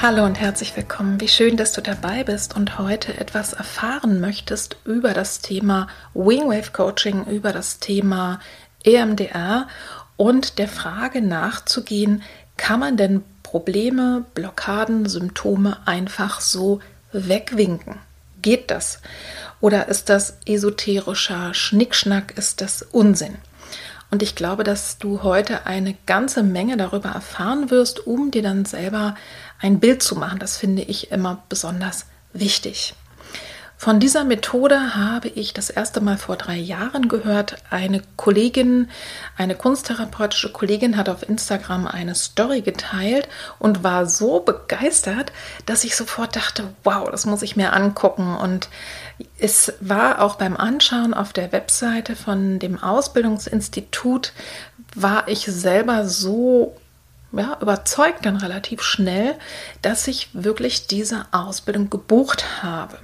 Hallo und herzlich willkommen. Wie schön, dass du dabei bist und heute etwas erfahren möchtest über das Thema Wingwave Coaching, über das Thema EMDR und der Frage nachzugehen, kann man denn Probleme, Blockaden, Symptome einfach so wegwinken? Geht das? Oder ist das esoterischer Schnickschnack? Ist das Unsinn? Und ich glaube, dass du heute eine ganze Menge darüber erfahren wirst, um dir dann selber ein Bild zu machen. Das finde ich immer besonders wichtig. Von dieser Methode habe ich das erste Mal vor drei Jahren gehört. Eine Kollegin, eine kunsttherapeutische Kollegin hat auf Instagram eine Story geteilt und war so begeistert, dass ich sofort dachte, wow, das muss ich mir angucken. Und es war auch beim Anschauen auf der Webseite von dem Ausbildungsinstitut, war ich selber so ja, überzeugt dann relativ schnell, dass ich wirklich diese Ausbildung gebucht habe.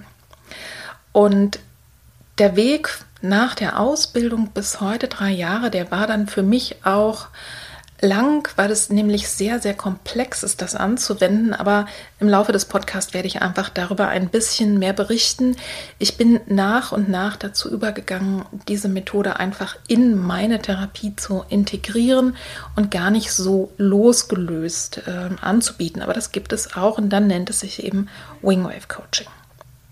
Und der Weg nach der Ausbildung bis heute drei Jahre, der war dann für mich auch lang, weil es nämlich sehr, sehr komplex ist, das anzuwenden. Aber im Laufe des Podcasts werde ich einfach darüber ein bisschen mehr berichten. Ich bin nach und nach dazu übergegangen, diese Methode einfach in meine Therapie zu integrieren und gar nicht so losgelöst äh, anzubieten. Aber das gibt es auch und dann nennt es sich eben Wingwave Coaching.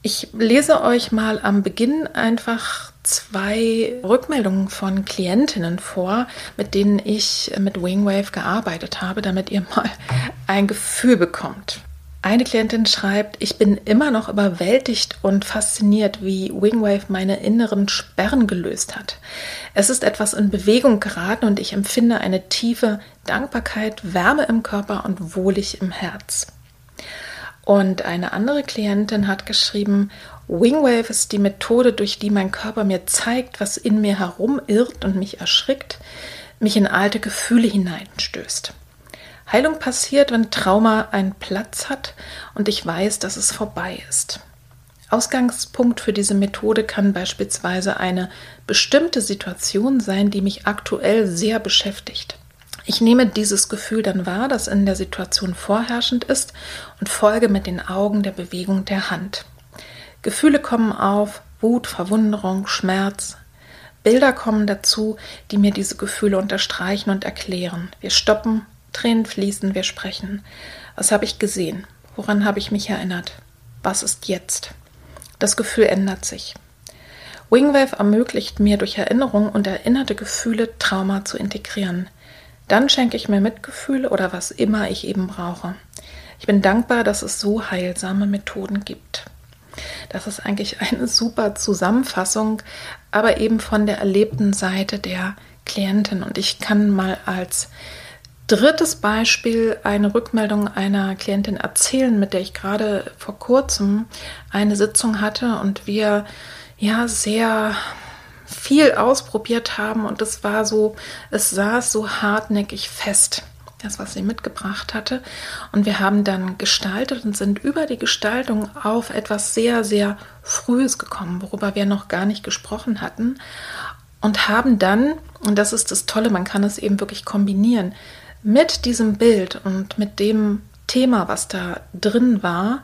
Ich lese euch mal am Beginn einfach zwei Rückmeldungen von Klientinnen vor, mit denen ich mit Wingwave gearbeitet habe, damit ihr mal ein Gefühl bekommt. Eine Klientin schreibt, ich bin immer noch überwältigt und fasziniert, wie Wingwave meine inneren Sperren gelöst hat. Es ist etwas in Bewegung geraten und ich empfinde eine tiefe Dankbarkeit, Wärme im Körper und wohlig im Herz. Und eine andere Klientin hat geschrieben, Wingwave ist die Methode, durch die mein Körper mir zeigt, was in mir herumirrt und mich erschrickt, mich in alte Gefühle hineinstößt. Heilung passiert, wenn Trauma einen Platz hat und ich weiß, dass es vorbei ist. Ausgangspunkt für diese Methode kann beispielsweise eine bestimmte Situation sein, die mich aktuell sehr beschäftigt. Ich nehme dieses Gefühl dann wahr, das in der Situation vorherrschend ist, und folge mit den Augen der Bewegung der Hand. Gefühle kommen auf, Wut, Verwunderung, Schmerz. Bilder kommen dazu, die mir diese Gefühle unterstreichen und erklären. Wir stoppen, Tränen fließen, wir sprechen. Was habe ich gesehen? Woran habe ich mich erinnert? Was ist jetzt? Das Gefühl ändert sich. Wingwave ermöglicht mir durch Erinnerung und erinnerte Gefühle Trauma zu integrieren. Dann schenke ich mir Mitgefühl oder was immer ich eben brauche. Ich bin dankbar, dass es so heilsame Methoden gibt. Das ist eigentlich eine super Zusammenfassung, aber eben von der erlebten Seite der Klientin. Und ich kann mal als drittes Beispiel eine Rückmeldung einer Klientin erzählen, mit der ich gerade vor kurzem eine Sitzung hatte und wir ja sehr viel ausprobiert haben und es war so, es saß so hartnäckig fest, das, was sie mitgebracht hatte. Und wir haben dann gestaltet und sind über die Gestaltung auf etwas sehr, sehr Frühes gekommen, worüber wir noch gar nicht gesprochen hatten. Und haben dann, und das ist das Tolle, man kann es eben wirklich kombinieren, mit diesem Bild und mit dem Thema, was da drin war,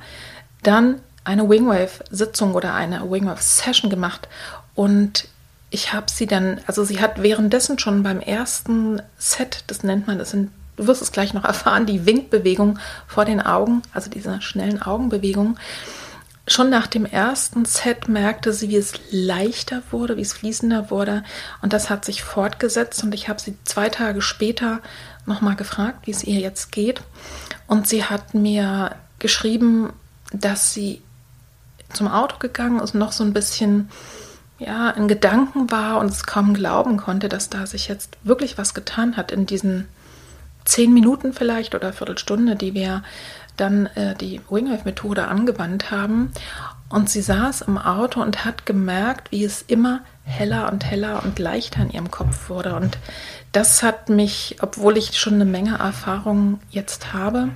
dann eine Wingwave-Sitzung oder eine Wingwave-Session gemacht. Und ich habe sie dann, also sie hat währenddessen schon beim ersten Set, das nennt man, das sind du wirst es gleich noch erfahren, die Winkbewegung vor den Augen, also diese schnellen Augenbewegungen. Schon nach dem ersten Set merkte sie, wie es leichter wurde, wie es fließender wurde. Und das hat sich fortgesetzt. Und ich habe sie zwei Tage später nochmal gefragt, wie es ihr jetzt geht. Und sie hat mir geschrieben, dass sie zum Auto gegangen ist noch so ein bisschen ja, in Gedanken war und es kaum glauben konnte, dass da sich jetzt wirklich was getan hat in diesen zehn Minuten vielleicht oder Viertelstunde, die wir dann äh, die Wingwave-Methode angewandt haben. Und sie saß im Auto und hat gemerkt, wie es immer heller und heller und leichter in ihrem Kopf wurde. Und das hat mich, obwohl ich schon eine Menge Erfahrung jetzt habe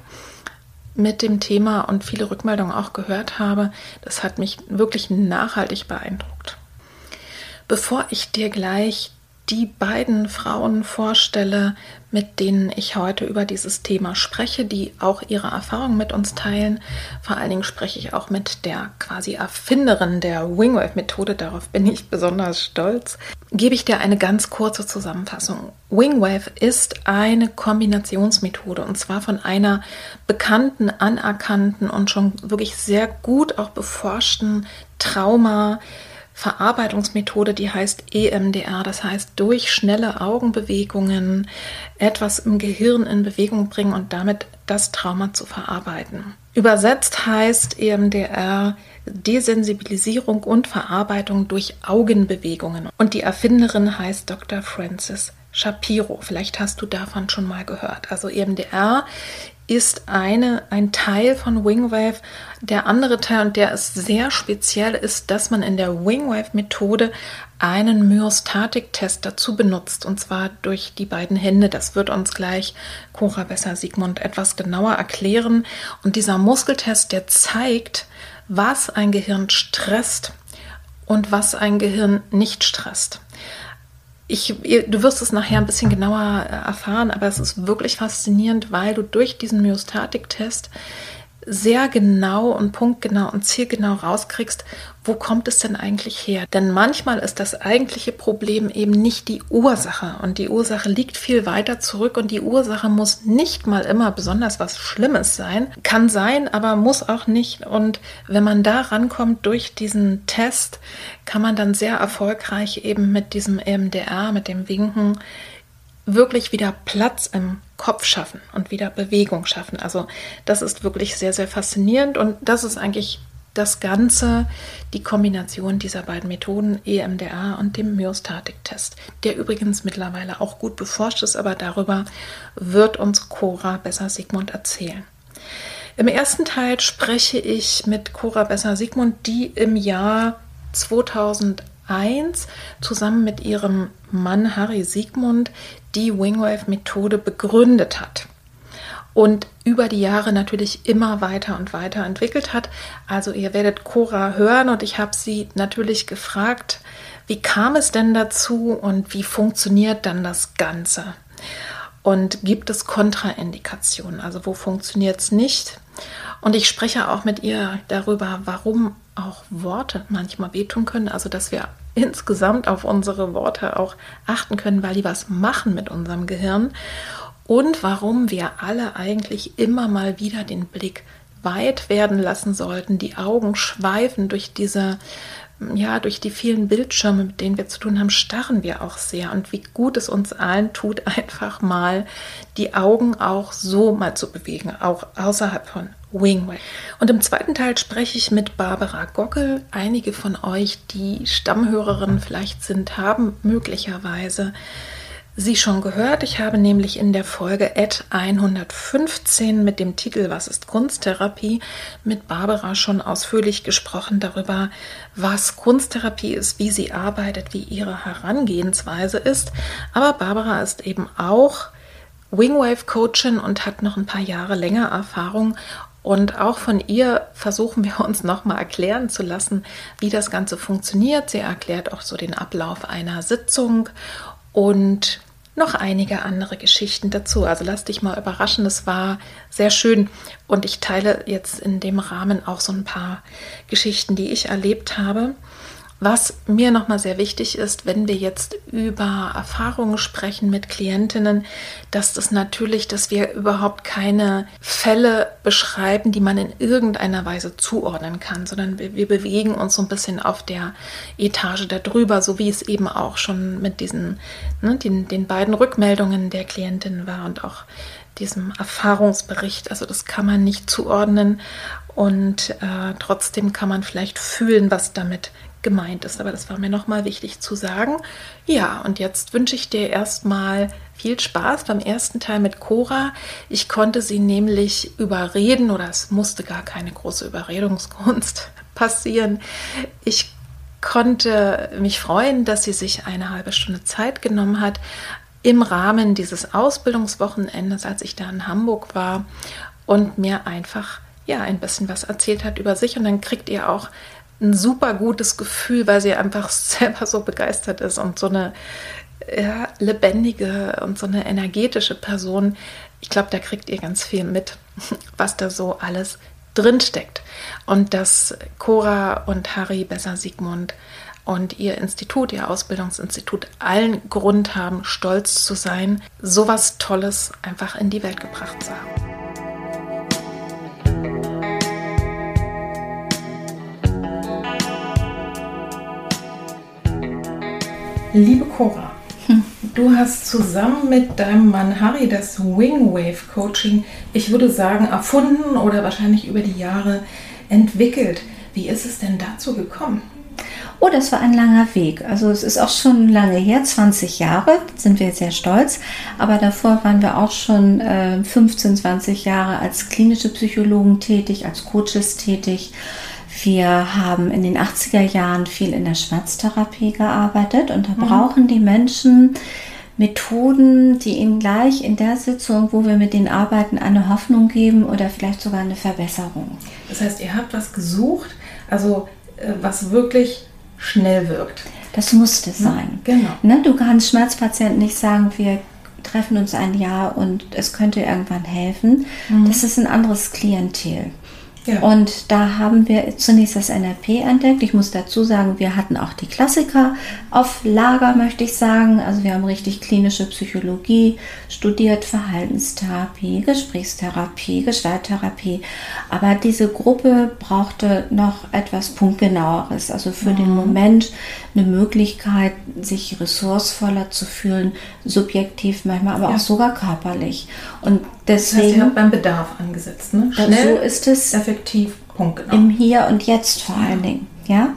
mit dem Thema und viele Rückmeldungen auch gehört habe, das hat mich wirklich nachhaltig beeindruckt. Bevor ich dir gleich die beiden Frauen vorstelle, mit denen ich heute über dieses Thema spreche, die auch ihre Erfahrungen mit uns teilen. Vor allen Dingen spreche ich auch mit der quasi Erfinderin der Wingwave-Methode, darauf bin ich besonders stolz. Gebe ich dir eine ganz kurze Zusammenfassung. Wingwave ist eine Kombinationsmethode und zwar von einer bekannten, anerkannten und schon wirklich sehr gut auch beforschten Trauma- Verarbeitungsmethode, die heißt EMDR, das heißt durch schnelle Augenbewegungen etwas im Gehirn in Bewegung bringen und damit das Trauma zu verarbeiten. Übersetzt heißt EMDR Desensibilisierung und Verarbeitung durch Augenbewegungen. Und die Erfinderin heißt Dr. Francis Shapiro. Vielleicht hast du davon schon mal gehört. Also EMDR ist eine, ein Teil von Wingwave. Der andere Teil, und der ist sehr speziell, ist, dass man in der Wingwave-Methode einen Myostatik-Test dazu benutzt, und zwar durch die beiden Hände. Das wird uns gleich Cora Besser-Sigmund etwas genauer erklären. Und dieser Muskeltest, der zeigt, was ein Gehirn stresst und was ein Gehirn nicht stresst. Ich, du wirst es nachher ein bisschen genauer äh, erfahren, aber es ist wirklich faszinierend, weil du durch diesen Myostatik-Test sehr genau und punktgenau und zielgenau rauskriegst, wo kommt es denn eigentlich her? Denn manchmal ist das eigentliche Problem eben nicht die Ursache. Und die Ursache liegt viel weiter zurück. Und die Ursache muss nicht mal immer besonders was Schlimmes sein, kann sein, aber muss auch nicht. Und wenn man da rankommt durch diesen Test, kann man dann sehr erfolgreich eben mit diesem EMDR, mit dem Winken wirklich wieder Platz im Kopf schaffen und wieder Bewegung schaffen. Also das ist wirklich sehr, sehr faszinierend. Und das ist eigentlich das Ganze, die Kombination dieser beiden Methoden, EMDR und dem Myostatik-Test, der übrigens mittlerweile auch gut beforscht ist, aber darüber wird uns Cora Besser-Sigmund erzählen. Im ersten Teil spreche ich mit Cora Besser-Sigmund, die im Jahr 2001 zusammen mit ihrem Mann Harry Sigmund die Wingwave-Methode begründet hat und über die Jahre natürlich immer weiter und weiter entwickelt hat. Also ihr werdet Cora hören und ich habe sie natürlich gefragt, wie kam es denn dazu und wie funktioniert dann das Ganze? Und gibt es Kontraindikationen? Also wo funktioniert es nicht? Und ich spreche auch mit ihr darüber, warum auch Worte manchmal wehtun können. Also dass wir insgesamt auf unsere Worte auch achten können, weil die was machen mit unserem Gehirn und warum wir alle eigentlich immer mal wieder den Blick weit werden lassen sollten, die Augen schweifen durch diese ja, durch die vielen Bildschirme, mit denen wir zu tun haben, starren wir auch sehr. Und wie gut es uns allen tut, einfach mal die Augen auch so mal zu bewegen, auch außerhalb von Wingway. Und im zweiten Teil spreche ich mit Barbara Gockel. Einige von euch, die Stammhörerinnen vielleicht sind, haben möglicherweise sie schon gehört. Ich habe nämlich in der Folge Ad 115 mit dem Titel Was ist Kunsttherapie mit Barbara schon ausführlich gesprochen darüber, was Kunsttherapie ist, wie sie arbeitet, wie ihre Herangehensweise ist. Aber Barbara ist eben auch Wingwave Coachin und hat noch ein paar Jahre länger Erfahrung und auch von ihr versuchen wir uns nochmal erklären zu lassen, wie das Ganze funktioniert. Sie erklärt auch so den Ablauf einer Sitzung und noch einige andere Geschichten dazu. Also lass dich mal überraschen, es war sehr schön und ich teile jetzt in dem Rahmen auch so ein paar Geschichten, die ich erlebt habe. Was mir nochmal sehr wichtig ist, wenn wir jetzt über Erfahrungen sprechen mit Klientinnen, dass das natürlich, dass wir überhaupt keine Fälle beschreiben, die man in irgendeiner Weise zuordnen kann, sondern wir, wir bewegen uns so ein bisschen auf der Etage darüber, so wie es eben auch schon mit diesen, ne, den, den beiden Rückmeldungen der Klientin war und auch diesem Erfahrungsbericht. Also das kann man nicht zuordnen und äh, trotzdem kann man vielleicht fühlen, was damit gemeint ist. Aber das war mir nochmal wichtig zu sagen. Ja, und jetzt wünsche ich dir erstmal viel Spaß beim ersten Teil mit Cora. Ich konnte sie nämlich überreden oder es musste gar keine große Überredungskunst passieren. Ich konnte mich freuen, dass sie sich eine halbe Stunde Zeit genommen hat im Rahmen dieses Ausbildungswochenendes, als ich da in Hamburg war und mir einfach ja ein bisschen was erzählt hat über sich und dann kriegt ihr auch ein super gutes Gefühl, weil sie einfach selber so begeistert ist und so eine ja, lebendige und so eine energetische Person. Ich glaube, da kriegt ihr ganz viel mit, was da so alles drinsteckt. Und dass Cora und Harry Besser Siegmund und ihr Institut, ihr Ausbildungsinstitut allen Grund haben, stolz zu sein, sowas Tolles einfach in die Welt gebracht zu haben. Liebe Cora, du hast zusammen mit deinem Mann Harry das Wingwave Coaching, ich würde sagen, erfunden oder wahrscheinlich über die Jahre entwickelt. Wie ist es denn dazu gekommen? Oh, das war ein langer Weg. Also es ist auch schon lange her, 20 Jahre, sind wir sehr stolz. Aber davor waren wir auch schon äh, 15, 20 Jahre als klinische Psychologen tätig, als Coaches tätig. Wir haben in den 80er Jahren viel in der Schmerztherapie gearbeitet und da mhm. brauchen die Menschen Methoden, die ihnen gleich in der Sitzung, wo wir mit denen arbeiten, eine Hoffnung geben oder vielleicht sogar eine Verbesserung. Das heißt, ihr habt was gesucht, also äh, was wirklich schnell wirkt. Das musste mhm. sein. Genau. Ne, du kannst Schmerzpatienten nicht sagen, wir treffen uns ein Jahr und es könnte irgendwann helfen. Mhm. Das ist ein anderes Klientel. Ja. Und da haben wir zunächst das NLP entdeckt. Ich muss dazu sagen, wir hatten auch die Klassiker auf Lager, möchte ich sagen. Also wir haben richtig klinische Psychologie studiert, Verhaltenstherapie, Gesprächstherapie, Gestalttherapie. Aber diese Gruppe brauchte noch etwas punktgenaueres. Also für mhm. den Moment eine Möglichkeit, sich ressourcevoller zu fühlen, subjektiv manchmal, aber ja. auch sogar körperlich. Und deswegen. Das heißt, ihr habt beim Bedarf angesetzt, ne? Schnell, so ist es. Effektiv, Punkt, genau. Im Hier und Jetzt vor allen Dingen. Ja?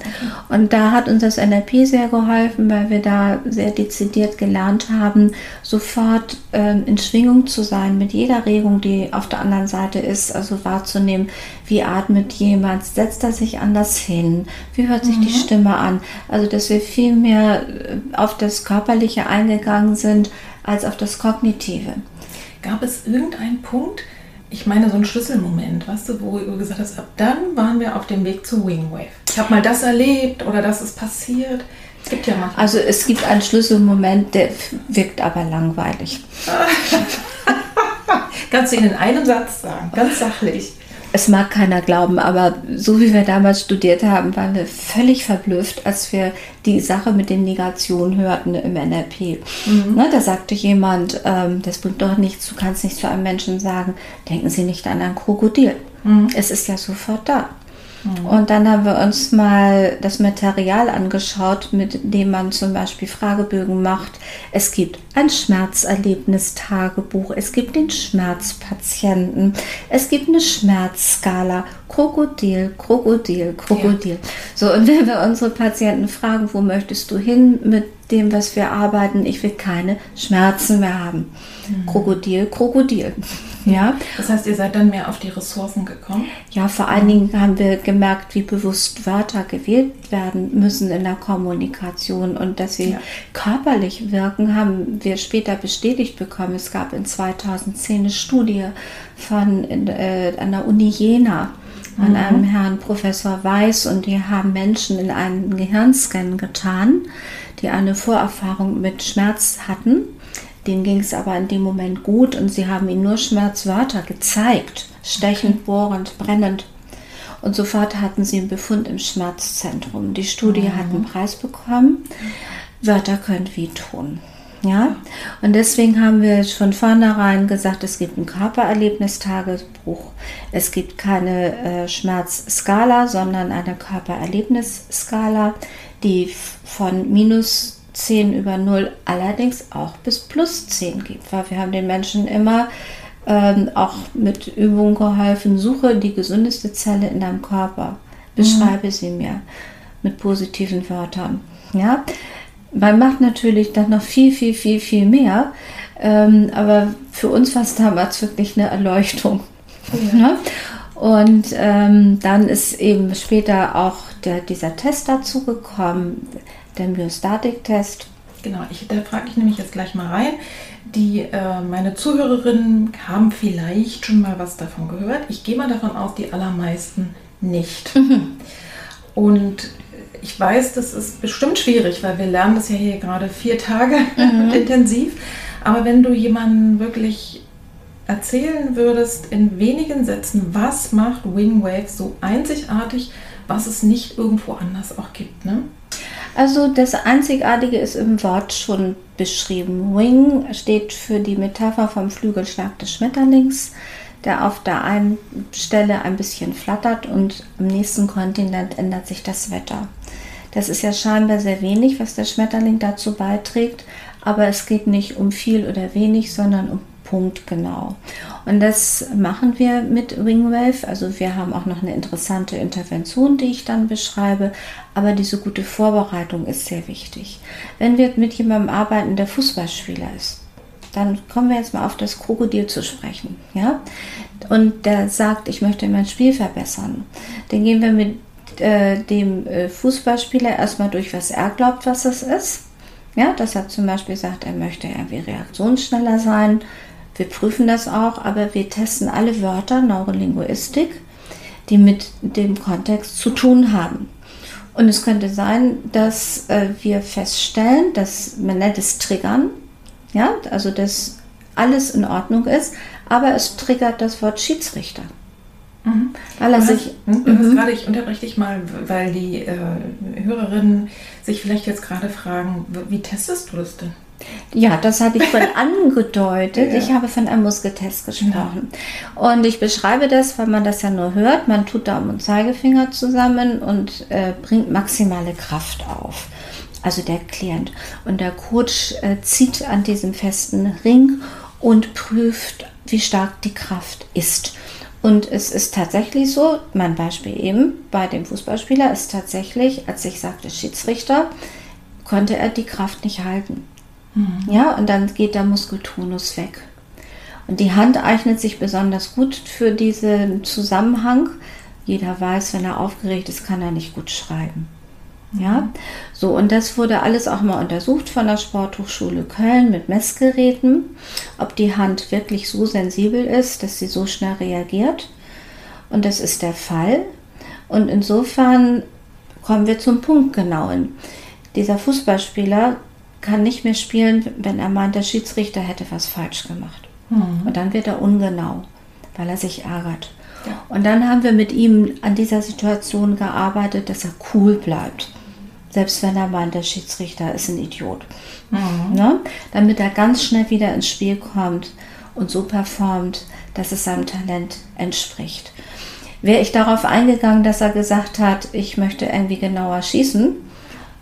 Und da hat uns das NLP sehr geholfen, weil wir da sehr dezidiert gelernt haben, sofort ähm, in Schwingung zu sein mit jeder Regung, die auf der anderen Seite ist, also wahrzunehmen, wie atmet jemand, setzt er sich anders hin, wie hört sich mhm. die Stimme an. Also, dass wir viel mehr äh, auf das Körperliche eingegangen sind als auf das Kognitive. Gab es irgendeinen Punkt, ich meine, so ein Schlüsselmoment, weißt du, wo du gesagt hast, ab dann waren wir auf dem Weg zu Wingwave. Ich habe mal das erlebt oder das ist passiert. Es gibt ja manchmal. Also es gibt einen Schlüsselmoment, der wirkt aber langweilig. Kannst du ihn in einem Satz sagen, ganz sachlich es mag keiner glauben, aber so wie wir damals studiert haben, waren wir völlig verblüfft, als wir die Sache mit den Negationen hörten im NLP. Mhm. Ne, da sagte jemand, ähm, das bringt doch nichts, du kannst nicht zu einem Menschen sagen, denken Sie nicht an ein Krokodil. Mhm. Es ist ja sofort da. Mhm. Und dann haben wir uns mal das Material angeschaut, mit dem man zum Beispiel Fragebögen macht. Es gibt ein Schmerzerlebnistagebuch, es gibt den Schmerzpatienten, es gibt eine Schmerzskala, Krokodil, Krokodil, Krokodil. Ja. So, und wenn wir unsere Patienten fragen, wo möchtest du hin mit dem, was wir arbeiten, ich will keine Schmerzen mehr haben. Mhm. Krokodil, Krokodil. Ja. Das heißt, ihr seid dann mehr auf die Ressourcen gekommen? Ja, vor allen Dingen haben wir gemerkt, wie bewusst Wörter gewählt werden müssen in der Kommunikation und dass sie ja. körperlich wirken, haben wir später bestätigt bekommen. Es gab in 2010 eine Studie von äh, an der Uni Jena an mhm. einem Herrn Professor Weiß und die haben Menschen in einen Gehirnscan getan, die eine Vorerfahrung mit Schmerz hatten Denen ging es aber in dem Moment gut und sie haben ihnen nur Schmerzwörter gezeigt. Stechend, bohrend, brennend. Und sofort hatten sie einen Befund im Schmerzzentrum. Die Studie mhm. hat einen Preis bekommen. Wörter können wehtun. Ja, und deswegen haben wir von vornherein gesagt, es gibt ein Körpererlebnistagebuch. Es gibt keine äh, Schmerzskala, sondern eine Körpererlebnisskala, die von minus 10 über 0 allerdings auch bis plus 10 gibt, weil wir haben den Menschen immer ähm, auch mit Übungen geholfen, suche die gesündeste Zelle in deinem Körper, beschreibe mhm. sie mir mit positiven Wörtern. Ja, man macht natürlich dann noch viel, viel, viel, viel mehr. Ähm, aber für uns war es damals wirklich eine Erleuchtung. Ja. Ne? Und ähm, dann ist eben später auch der, dieser Test dazu gekommen, der Myostatik-Test. Genau, ich, da frage ich nämlich jetzt gleich mal rein. Die, äh, meine Zuhörerinnen haben vielleicht schon mal was davon gehört. Ich gehe mal davon aus, die allermeisten nicht. Mhm. Und ich weiß, das ist bestimmt schwierig, weil wir lernen das ja hier gerade vier Tage mhm. intensiv. Aber wenn du jemanden wirklich erzählen würdest in wenigen Sätzen, was macht Wingwave so einzigartig, was es nicht irgendwo anders auch gibt, ne? Also das Einzigartige ist im Wort schon beschrieben. Wing steht für die Metapher vom Flügelschlag des Schmetterlings, der auf der einen Stelle ein bisschen flattert und am nächsten Kontinent ändert sich das Wetter. Das ist ja scheinbar sehr wenig, was der Schmetterling dazu beiträgt, aber es geht nicht um viel oder wenig, sondern um Punkt genau. Und das machen wir mit Wingwave. Also wir haben auch noch eine interessante Intervention, die ich dann beschreibe. Aber diese gute Vorbereitung ist sehr wichtig. Wenn wir mit jemandem arbeiten, der Fußballspieler ist, dann kommen wir jetzt mal auf das Krokodil zu sprechen. Ja? Und der sagt, ich möchte mein Spiel verbessern. Dann gehen wir mit äh, dem äh, Fußballspieler erstmal durch, was er glaubt, was es ist. Ja, dass er zum Beispiel sagt, er möchte irgendwie reaktionsschneller sein. Wir prüfen das auch, aber wir testen alle Wörter, Neurolinguistik, die mit dem Kontext zu tun haben. Und es könnte sein, dass äh, wir feststellen, dass man nennt es Triggern, ja, also dass alles in Ordnung ist, aber es triggert das Wort Schiedsrichter. Mhm. Weil er sich. Mhm. gerade, ich unterbreche dich mal, weil die äh, Hörerinnen sich vielleicht jetzt gerade fragen, wie testest du das denn? Ja, das habe ich vorhin angedeutet. Ja. Ich habe von einem Muskeltest gesprochen. Ja. Und ich beschreibe das, weil man das ja nur hört. Man tut Daumen und Zeigefinger zusammen und äh, bringt maximale Kraft auf. Also der Klient. Und der Coach äh, zieht an diesem festen Ring und prüft, wie stark die Kraft ist. Und es ist tatsächlich so, mein Beispiel eben bei dem Fußballspieler ist tatsächlich, als ich sagte Schiedsrichter, konnte er die Kraft nicht halten. Mhm. Ja, und dann geht der Muskeltonus weg. Und die Hand eignet sich besonders gut für diesen Zusammenhang. Jeder weiß, wenn er aufgeregt ist, kann er nicht gut schreiben. Ja, so und das wurde alles auch mal untersucht von der Sporthochschule Köln mit Messgeräten, ob die Hand wirklich so sensibel ist, dass sie so schnell reagiert. Und das ist der Fall. Und insofern kommen wir zum Punkt genauen. Dieser Fußballspieler kann nicht mehr spielen, wenn er meint, der Schiedsrichter hätte was falsch gemacht. Mhm. Und dann wird er ungenau, weil er sich ärgert. Und dann haben wir mit ihm an dieser Situation gearbeitet, dass er cool bleibt. Selbst wenn er meint, der Schiedsrichter ist ein Idiot. Mhm. Ne? Damit er ganz schnell wieder ins Spiel kommt und so performt, dass es seinem Talent entspricht. Wäre ich darauf eingegangen, dass er gesagt hat, ich möchte irgendwie genauer schießen,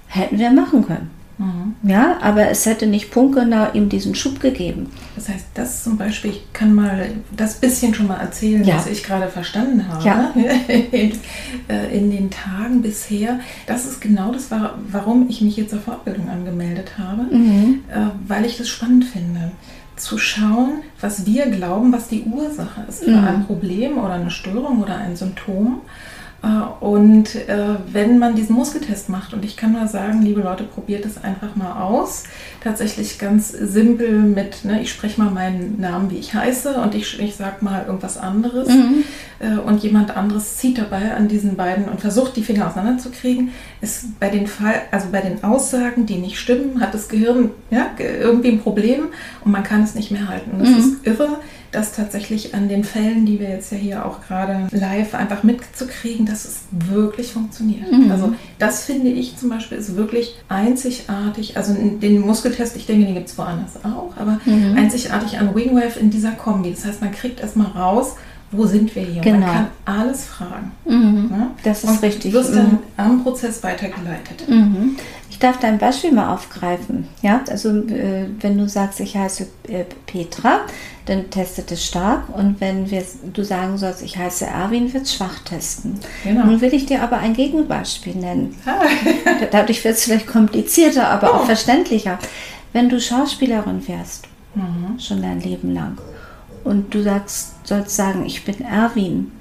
hätten wir machen können. Mhm. Ja, aber es hätte nicht punktgenau ihm diesen Schub gegeben. Das heißt, das zum Beispiel, ich kann mal das bisschen schon mal erzählen, ja. was ich gerade verstanden habe ja. in, äh, in, den Tagen bisher. Das ist genau das, warum ich mich jetzt zur Fortbildung angemeldet habe, mhm. Äh, weil ich das spannend finde zu schauen, was wir glauben, was die Ursache ist für mhm. ein Problem oder eine Störung oder ein Symptom und äh, wenn man diesen Muskeltest macht, und ich kann nur sagen, liebe Leute, probiert es einfach mal aus. Tatsächlich ganz simpel mit, ne, ich spreche mal meinen Namen, wie ich heiße, und ich, ich sage mal irgendwas anderes. Mhm. äh, und jemand anderes zieht dabei an diesen beiden und versucht, die Finger auseinanderzukriegen, ist bei den Fall, also bei den Aussagen, die nicht stimmen, hat das Gehirn ja, irgendwie ein Problem und man kann es nicht mehr halten. Das mhm. ist irre, dass tatsächlich an den Fällen, die wir jetzt ja hier auch gerade live einfach mitzukriegen, dass es wirklich funktioniert. Mhm. Also das finde ich zum Beispiel ist wirklich einzigartig. Also den Muskeltest, ich denke, den gibt es woanders auch, aber mhm. einzigartig an Wingwave in dieser Kombi. Das heißt, man kriegt erstmal raus, wo sind wir hier? Genau. Man kann alles fragen. Mhm. Ja? Das ist Und richtig. Du wirst dann mhm. am Prozess weitergeleitet. Mhm. Ich darf dein Beispiel mal aufgreifen. Ja, also äh, wenn du sagst, ich heiße äh, Petra, dann testet es stark. Und wenn wir, du sagen sollst, ich heiße Erwin, wird es schwach testen. Genau. Nun will ich dir aber ein Gegenbeispiel nennen. Dadurch wird es vielleicht komplizierter, aber oh. auch verständlicher. Wenn du Schauspielerin wärst, mhm. schon dein Leben lang, und du sagst, sollst sagen, ich bin Erwin,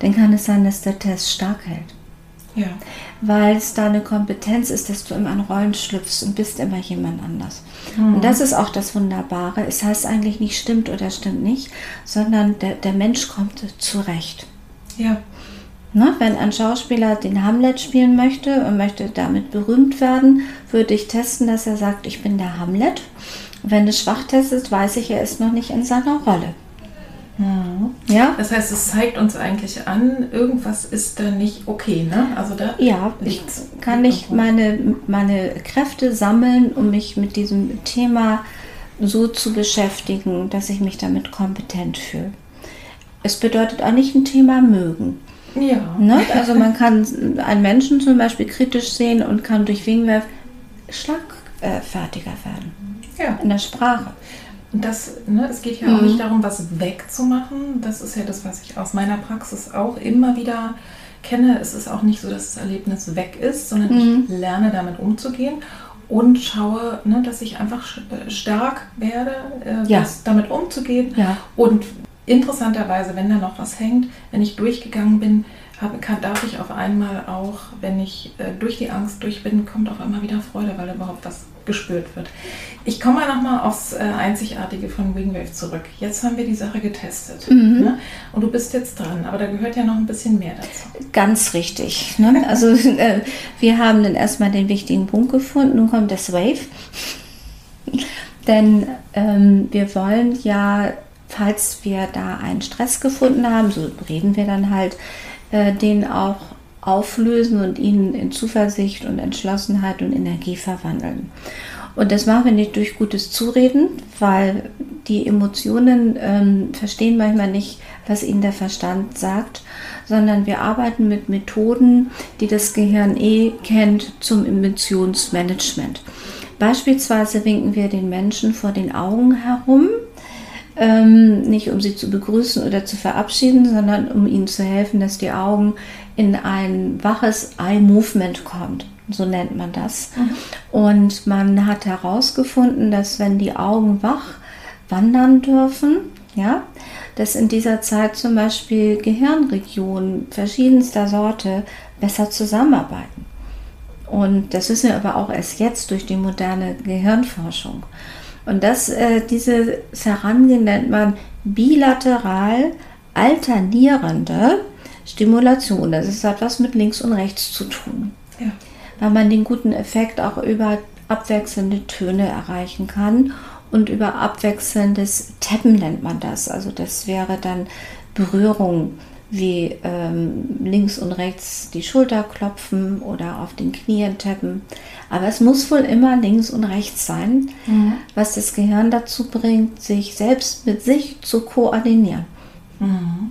dann kann es sein, dass der Test stark hält. Ja. Weil es da eine Kompetenz ist, dass du immer in Rollen schlüpfst und bist immer jemand anders. Mhm. Und das ist auch das Wunderbare. Es heißt eigentlich nicht stimmt oder stimmt nicht, sondern der, der Mensch kommt zurecht. Ja. Na, wenn ein Schauspieler den Hamlet spielen möchte und möchte damit berühmt werden, würde ich testen, dass er sagt, ich bin der Hamlet. Wenn es schwach testet, weiß ich, er ist noch nicht in seiner Rolle. Ja. Das heißt, es zeigt uns eigentlich an, irgendwas ist da nicht okay, ne? Also da ja, ich kann ich meine, meine Kräfte sammeln, um mich mit diesem Thema so zu beschäftigen, dass ich mich damit kompetent fühle. Es bedeutet auch nicht ein Thema mögen. Ja. Ne? Also man kann einen Menschen zum Beispiel kritisch sehen und kann durch Wingwerf schlagfertiger werden. Ja. In der Sprache. Und das, ne, es geht ja mhm. auch nicht darum, was wegzumachen. Das ist ja das, was ich aus meiner Praxis auch immer wieder kenne. Es ist auch nicht so, dass das Erlebnis weg ist, sondern mhm. ich lerne damit umzugehen und schaue, ne, dass ich einfach äh, stark werde, äh, ja. damit umzugehen. Ja. Und interessanterweise, wenn da noch was hängt, wenn ich durchgegangen bin, hab, kann, darf ich auf einmal auch, wenn ich äh, durch die Angst durch bin, kommt auf einmal wieder Freude, weil überhaupt was gespürt wird. Ich komme mal nochmal aufs äh, Einzigartige von Wingwave zurück. Jetzt haben wir die Sache getestet. Mhm. Ne? Und du bist jetzt dran, aber da gehört ja noch ein bisschen mehr dazu. Ganz richtig. Ne? Also äh, wir haben dann erstmal den wichtigen Punkt gefunden. Nun kommt das Wave. Denn ähm, wir wollen ja, falls wir da einen Stress gefunden haben, so reden wir dann halt, äh, den auch auflösen und ihn in Zuversicht und Entschlossenheit und Energie verwandeln. Und das machen wir nicht durch gutes Zureden, weil die Emotionen ähm, verstehen manchmal nicht, was ihnen der Verstand sagt, sondern wir arbeiten mit Methoden, die das Gehirn eh kennt, zum Emotionsmanagement. Beispielsweise winken wir den Menschen vor den Augen herum, ähm, nicht um sie zu begrüßen oder zu verabschieden, sondern um ihnen zu helfen, dass die Augen in ein waches Eye-Movement kommt. So nennt man das. Und man hat herausgefunden, dass wenn die Augen wach wandern dürfen, ja, dass in dieser Zeit zum Beispiel Gehirnregionen verschiedenster Sorte besser zusammenarbeiten. Und das wissen wir aber auch erst jetzt durch die moderne Gehirnforschung. Und das, äh, dieses Herangehen nennt man bilateral alternierende Stimulation. Das ist, hat was mit links und rechts zu tun. Ja. Weil man den guten Effekt auch über abwechselnde Töne erreichen kann und über abwechselndes Tappen nennt man das. Also das wäre dann Berührung wie ähm, links und rechts die Schulter klopfen oder auf den Knien tappen. Aber es muss wohl immer links und rechts sein, mhm. was das Gehirn dazu bringt, sich selbst mit sich zu koordinieren. Mhm.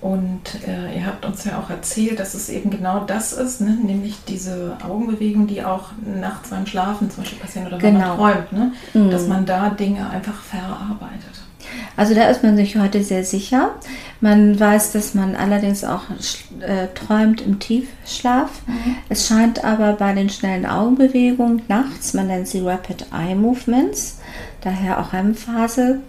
Und äh, ihr habt uns ja auch erzählt, dass es eben genau das ist, ne? nämlich diese Augenbewegung, die auch nachts beim Schlafen zum Beispiel passieren oder genau. wenn man genau. träumt, ne? Mhm. dass man da Dinge einfach verarbeitet. Also da ist man sich heute sehr sicher. Man weiß, dass man allerdings auch äh, träumt im Tiefschlaf. Mhm. Es scheint aber bei den schnellen Augenbewegungen nachts, man nennt sie Rapid Eye Movements, daher auch REM-Phase,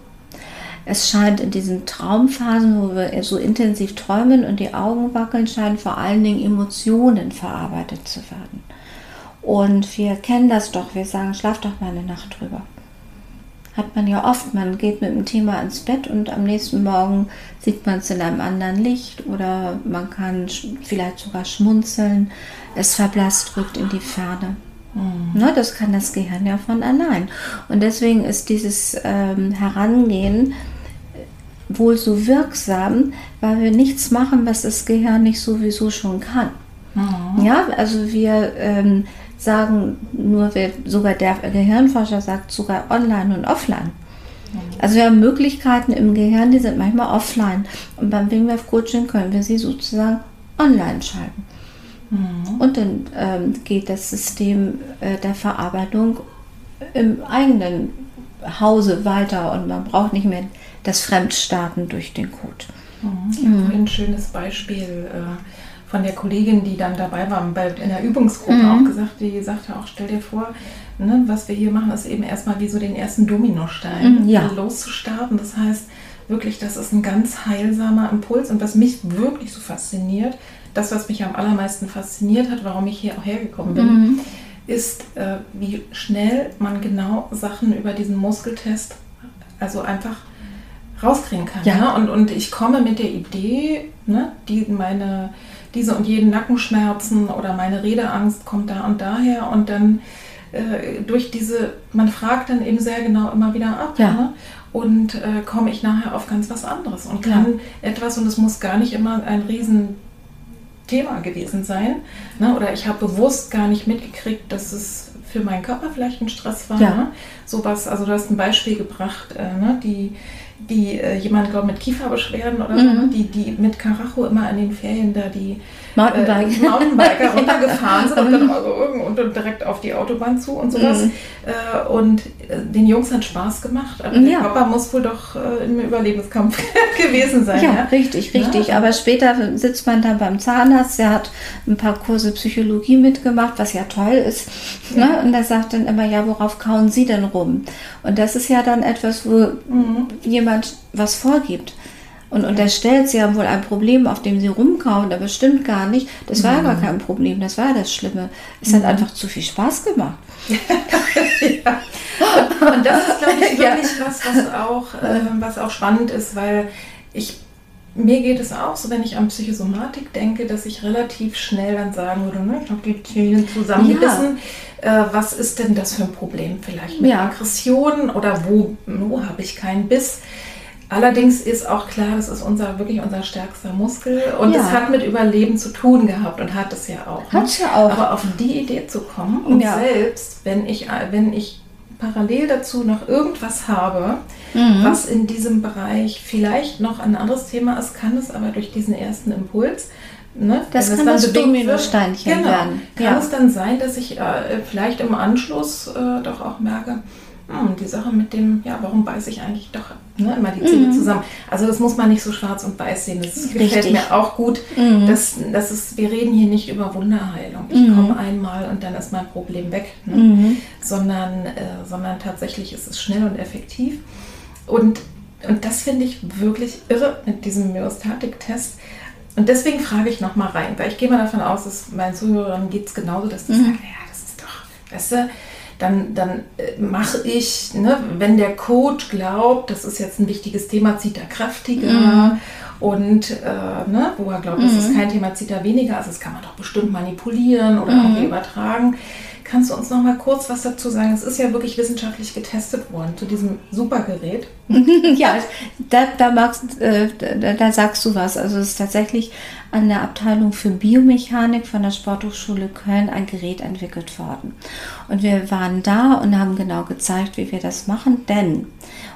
es scheint in diesen Traumphasen, wo wir so intensiv träumen und die Augen wackeln, scheinen vor allen Dingen Emotionen verarbeitet zu werden. Und wir kennen das doch, wir sagen, schlaf doch mal eine Nacht drüber. hat man ja oft. Man geht mit dem Thema ins Bett und am nächsten Morgen sieht man es in einem anderen Licht oder man kann vielleicht sogar schmunzeln. Es verblasst, rückt in die Ferne. Mhm. Ne, das kann das Gehirn ja von allein. Und deswegen ist dieses ähm, Herangehen wohl so wirksam, weil wir nichts machen, was das Gehirn nicht sowieso schon kann. Mhm. Ja, also wir ähm, sagen nur, wir, sogar der Gehirnforscher sagt sogar online und offline. Mhm. Also wir haben Möglichkeiten im Gehirn, die sind manchmal offline. Und beim Wingwave Coaching können wir sie sozusagen online schalten. Mhm. Und dann ähm, geht das System äh, der Verarbeitung im eigenen Hause weiter und man braucht nicht mehr das Fremdstarten durch den Code. Mhm. Ich habe ein schönes Beispiel äh, von der Kollegin, die dann dabei war, bei, in der Übungsgruppe mhm. auch gesagt, die sagte auch, stell dir vor, ne, was wir hier machen, ist eben erstmal wie so den ersten Dominostein mhm, ja. loszustarten. Das heißt wirklich, das ist ein ganz heilsamer Impuls und was mich wirklich so fasziniert, das, was mich am allermeisten fasziniert hat, warum ich hier auch hergekommen bin, mhm. ist, äh, wie schnell man genau Sachen über diesen Muskeltest, also einfach rauskriegen kann. Ja. Ne? Und, und ich komme mit der Idee, ne, die meine, diese und jeden Nackenschmerzen oder meine Redeangst kommt da und daher und dann äh, durch diese, man fragt dann eben sehr genau immer wieder ab. Ja. Ne? Und äh, komme ich nachher auf ganz was anderes und kann ja. etwas, und es muss gar nicht immer ein riesen Thema gewesen sein. Ne? Oder ich habe bewusst gar nicht mitgekriegt, dass es für meinen Körper vielleicht ein Stress war. Ja. Ne? Sowas, also du hast ein Beispiel gebracht, äh, ne? die die äh, jemand, glaube mit Kieferbeschwerden oder mhm. so, die, die mit Karacho immer in den Ferien da die Mountainbike. äh, Mountainbiker runtergefahren sind und dann mhm. also und direkt auf die Autobahn zu und sowas. Mhm. Äh, und äh, den Jungs hat Spaß gemacht, aber der Papa muss wohl doch äh, im Überlebenskampf gewesen sein. Ja, ja? richtig, richtig. Ja. Aber später sitzt man dann beim Zahnarzt, der hat ein paar Kurse Psychologie mitgemacht, was ja toll ist. Ne? Und der sagt dann immer, ja, worauf kauen Sie denn rum? Und das ist ja dann etwas, wo mhm. jemand was vorgibt und unterstellt, sie haben wohl ein Problem, auf dem sie rumkauen, aber stimmt gar nicht. Das war mhm. gar kein Problem, das war das Schlimme. Es mhm. hat einfach zu viel Spaß gemacht. ja. Und das ist, glaube ich, wirklich ja. was, was auch, äh, was auch spannend ist, weil ich mir geht es auch so, wenn ich an Psychosomatik denke, dass ich relativ schnell dann sagen würde, ne, ich habe die Zähne zusammengebissen. Ja. Äh, was ist denn das für ein Problem? Vielleicht mit ja. Aggressionen oder wo, wo habe ich keinen Biss? Allerdings ist auch klar, das ist unser wirklich unser stärkster Muskel und es hat mit Überleben zu tun gehabt und hat es ja auch. Ne? Hat ja auch. Aber auf die Idee zu kommen und ja. selbst, wenn ich, wenn ich parallel dazu noch irgendwas habe, mhm. was in diesem Bereich vielleicht noch ein anderes Thema ist, kann es aber durch diesen ersten Impuls Ne? Das kann das Dominosteinchen genau, werden. Kann ja. es dann sein, dass ich äh, vielleicht im Anschluss äh, doch auch merke, hm, die Sache mit dem, ja, warum beiße ich eigentlich doch ne, immer die Zähne mhm. zusammen? Also das muss man nicht so schwarz und weiß sehen. Das Richtig. gefällt mir auch gut. Mhm. Dass, dass es, wir reden hier nicht über Wunderheilung. Ich mhm. komme einmal und dann ist mein Problem weg. Ne? Mhm. Sondern, äh, sondern tatsächlich ist es schnell und effektiv. Und, und das finde ich wirklich irre mit diesem Myostatik-Test. Und deswegen frage ich nochmal rein, weil ich gehe mal davon aus, dass meinen Zuhörern geht es genauso, dass die mhm. sagen, ja, das ist doch, weißt du, dann, dann äh, mache ich, ne, wenn der Coach glaubt, das ist jetzt ein wichtiges Thema, zieht er kräftiger. Mhm. Und äh, ne, wo er glaubt, mhm. das ist kein Thema, zieht er weniger. Also das kann man doch bestimmt manipulieren oder mhm. irgendwie übertragen. Kannst du uns noch mal kurz was dazu sagen? Es ist ja wirklich wissenschaftlich getestet worden zu diesem Supergerät. ja, da, da, magst, äh, da, da, sagst du was. Also es ist tatsächlich an der Abteilung für Biomechanik von der Sporthochschule Köln ein Gerät entwickelt worden. Und wir waren da und haben genau gezeigt, wie wir das machen, denn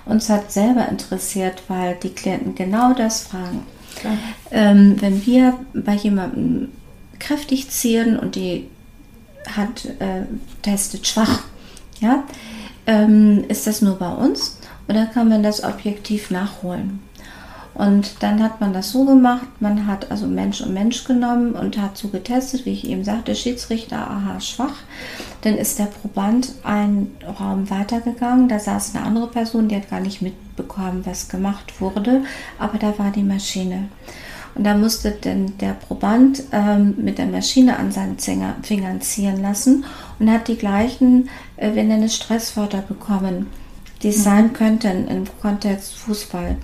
uns hat selber interessiert, weil die Klienten genau das fragen. Ähm, wenn wir bei jemandem kräftig ziehen und die hat äh, testet schwach, ja, ähm, ist das nur bei uns oder kann man das objektiv nachholen? Und dann hat man das so gemacht, man hat also Mensch und Mensch genommen und hat so getestet, wie ich eben sagte, Schiedsrichter, aha, schwach. Dann ist der Proband einen Raum weitergegangen, da saß eine andere Person, die hat gar nicht mitbekommen, was gemacht wurde, aber da war die Maschine. Und da musste denn der Proband ähm, mit der Maschine an seinen Fingern ziehen lassen und hat die gleichen, äh, wir nennen es Stresswörter bekommen, die es sein könnten im Kontext Fußball.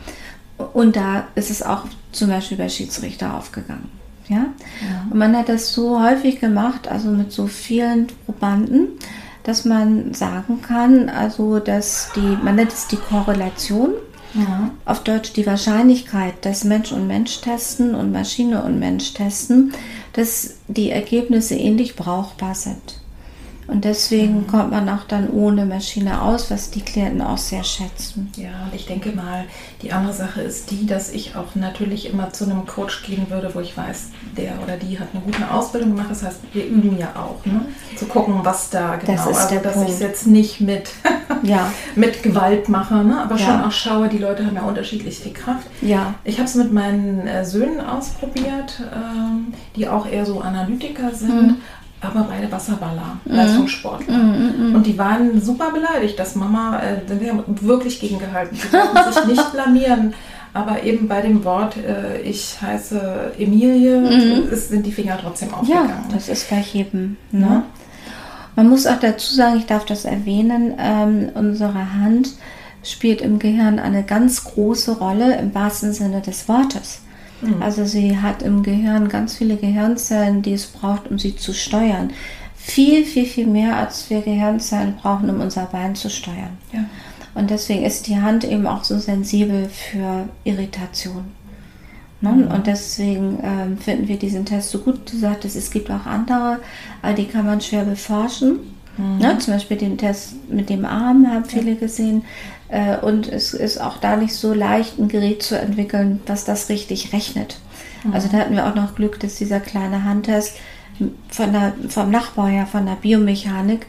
Und da ist es auch zum Beispiel bei Schiedsrichter aufgegangen. Ja? ja? Und man hat das so häufig gemacht, also mit so vielen Probanden, dass man sagen kann, also dass die, man nennt es die Korrelation, ja. auf Deutsch die Wahrscheinlichkeit, dass Mensch und Mensch testen und Maschine und Mensch testen, dass die Ergebnisse ähnlich brauchbar sind. Und deswegen kommt man auch dann ohne Maschine aus, was die Klienten auch sehr schätzen. Ja, und ich denke mal, die andere Sache ist die, dass ich auch natürlich immer zu einem Coach gehen würde, wo ich weiß, der oder die hat eine gute Ausbildung gemacht. Das heißt, wir üben ja auch, ne? zu gucken, was da genau. Das ist also, der dass ich es jetzt nicht mit, ja. mit Gewalt mache, ne? aber ja. schon auch schaue, die Leute haben ja unterschiedlich viel Kraft. Ja. Ich habe es mit meinen äh, Söhnen ausprobiert, ähm, die auch eher so Analytiker sind. Mhm aber beide Wasserballer, mhm. Leistungssportler. Mhm, und die waren super beleidigt, dass Mama, äh, wir haben wirklich gegengehalten. Sie wollten sich nicht blamieren. Aber eben bei dem Wort, äh, ich heiße Emilie, mhm. ist, sind die Finger trotzdem aufgegangen. Ja, das ist bei jedem. Ne? Ja. Man muss auch dazu sagen, ich darf das erwähnen, ähm, unsere Hand spielt im Gehirn eine ganz große Rolle im wahrsten Sinne des Wortes. Mhm. Also sie hat im Gehirn ganz viele Gehirnzellen, die es braucht, um sie zu steuern. Viel, viel, viel mehr, als wir Gehirnzellen brauchen, um unser Bein zu steuern. Ja. Und deswegen ist die Hand eben auch so sensibel für Irritation. Ne? Mhm. Und deswegen ähm, finden wir diesen Test so gut. Du sagtest, es gibt auch andere, aber die kann man schwer beforschen. Mhm. Ne? Zum Beispiel den Test mit dem Arm haben viele gesehen. Äh, und es ist auch da nicht so leicht, ein Gerät zu entwickeln, was das richtig rechnet. Mhm. Also da hatten wir auch noch Glück, dass dieser kleine Handtest von der, vom Nachbau her, von der Biomechanik,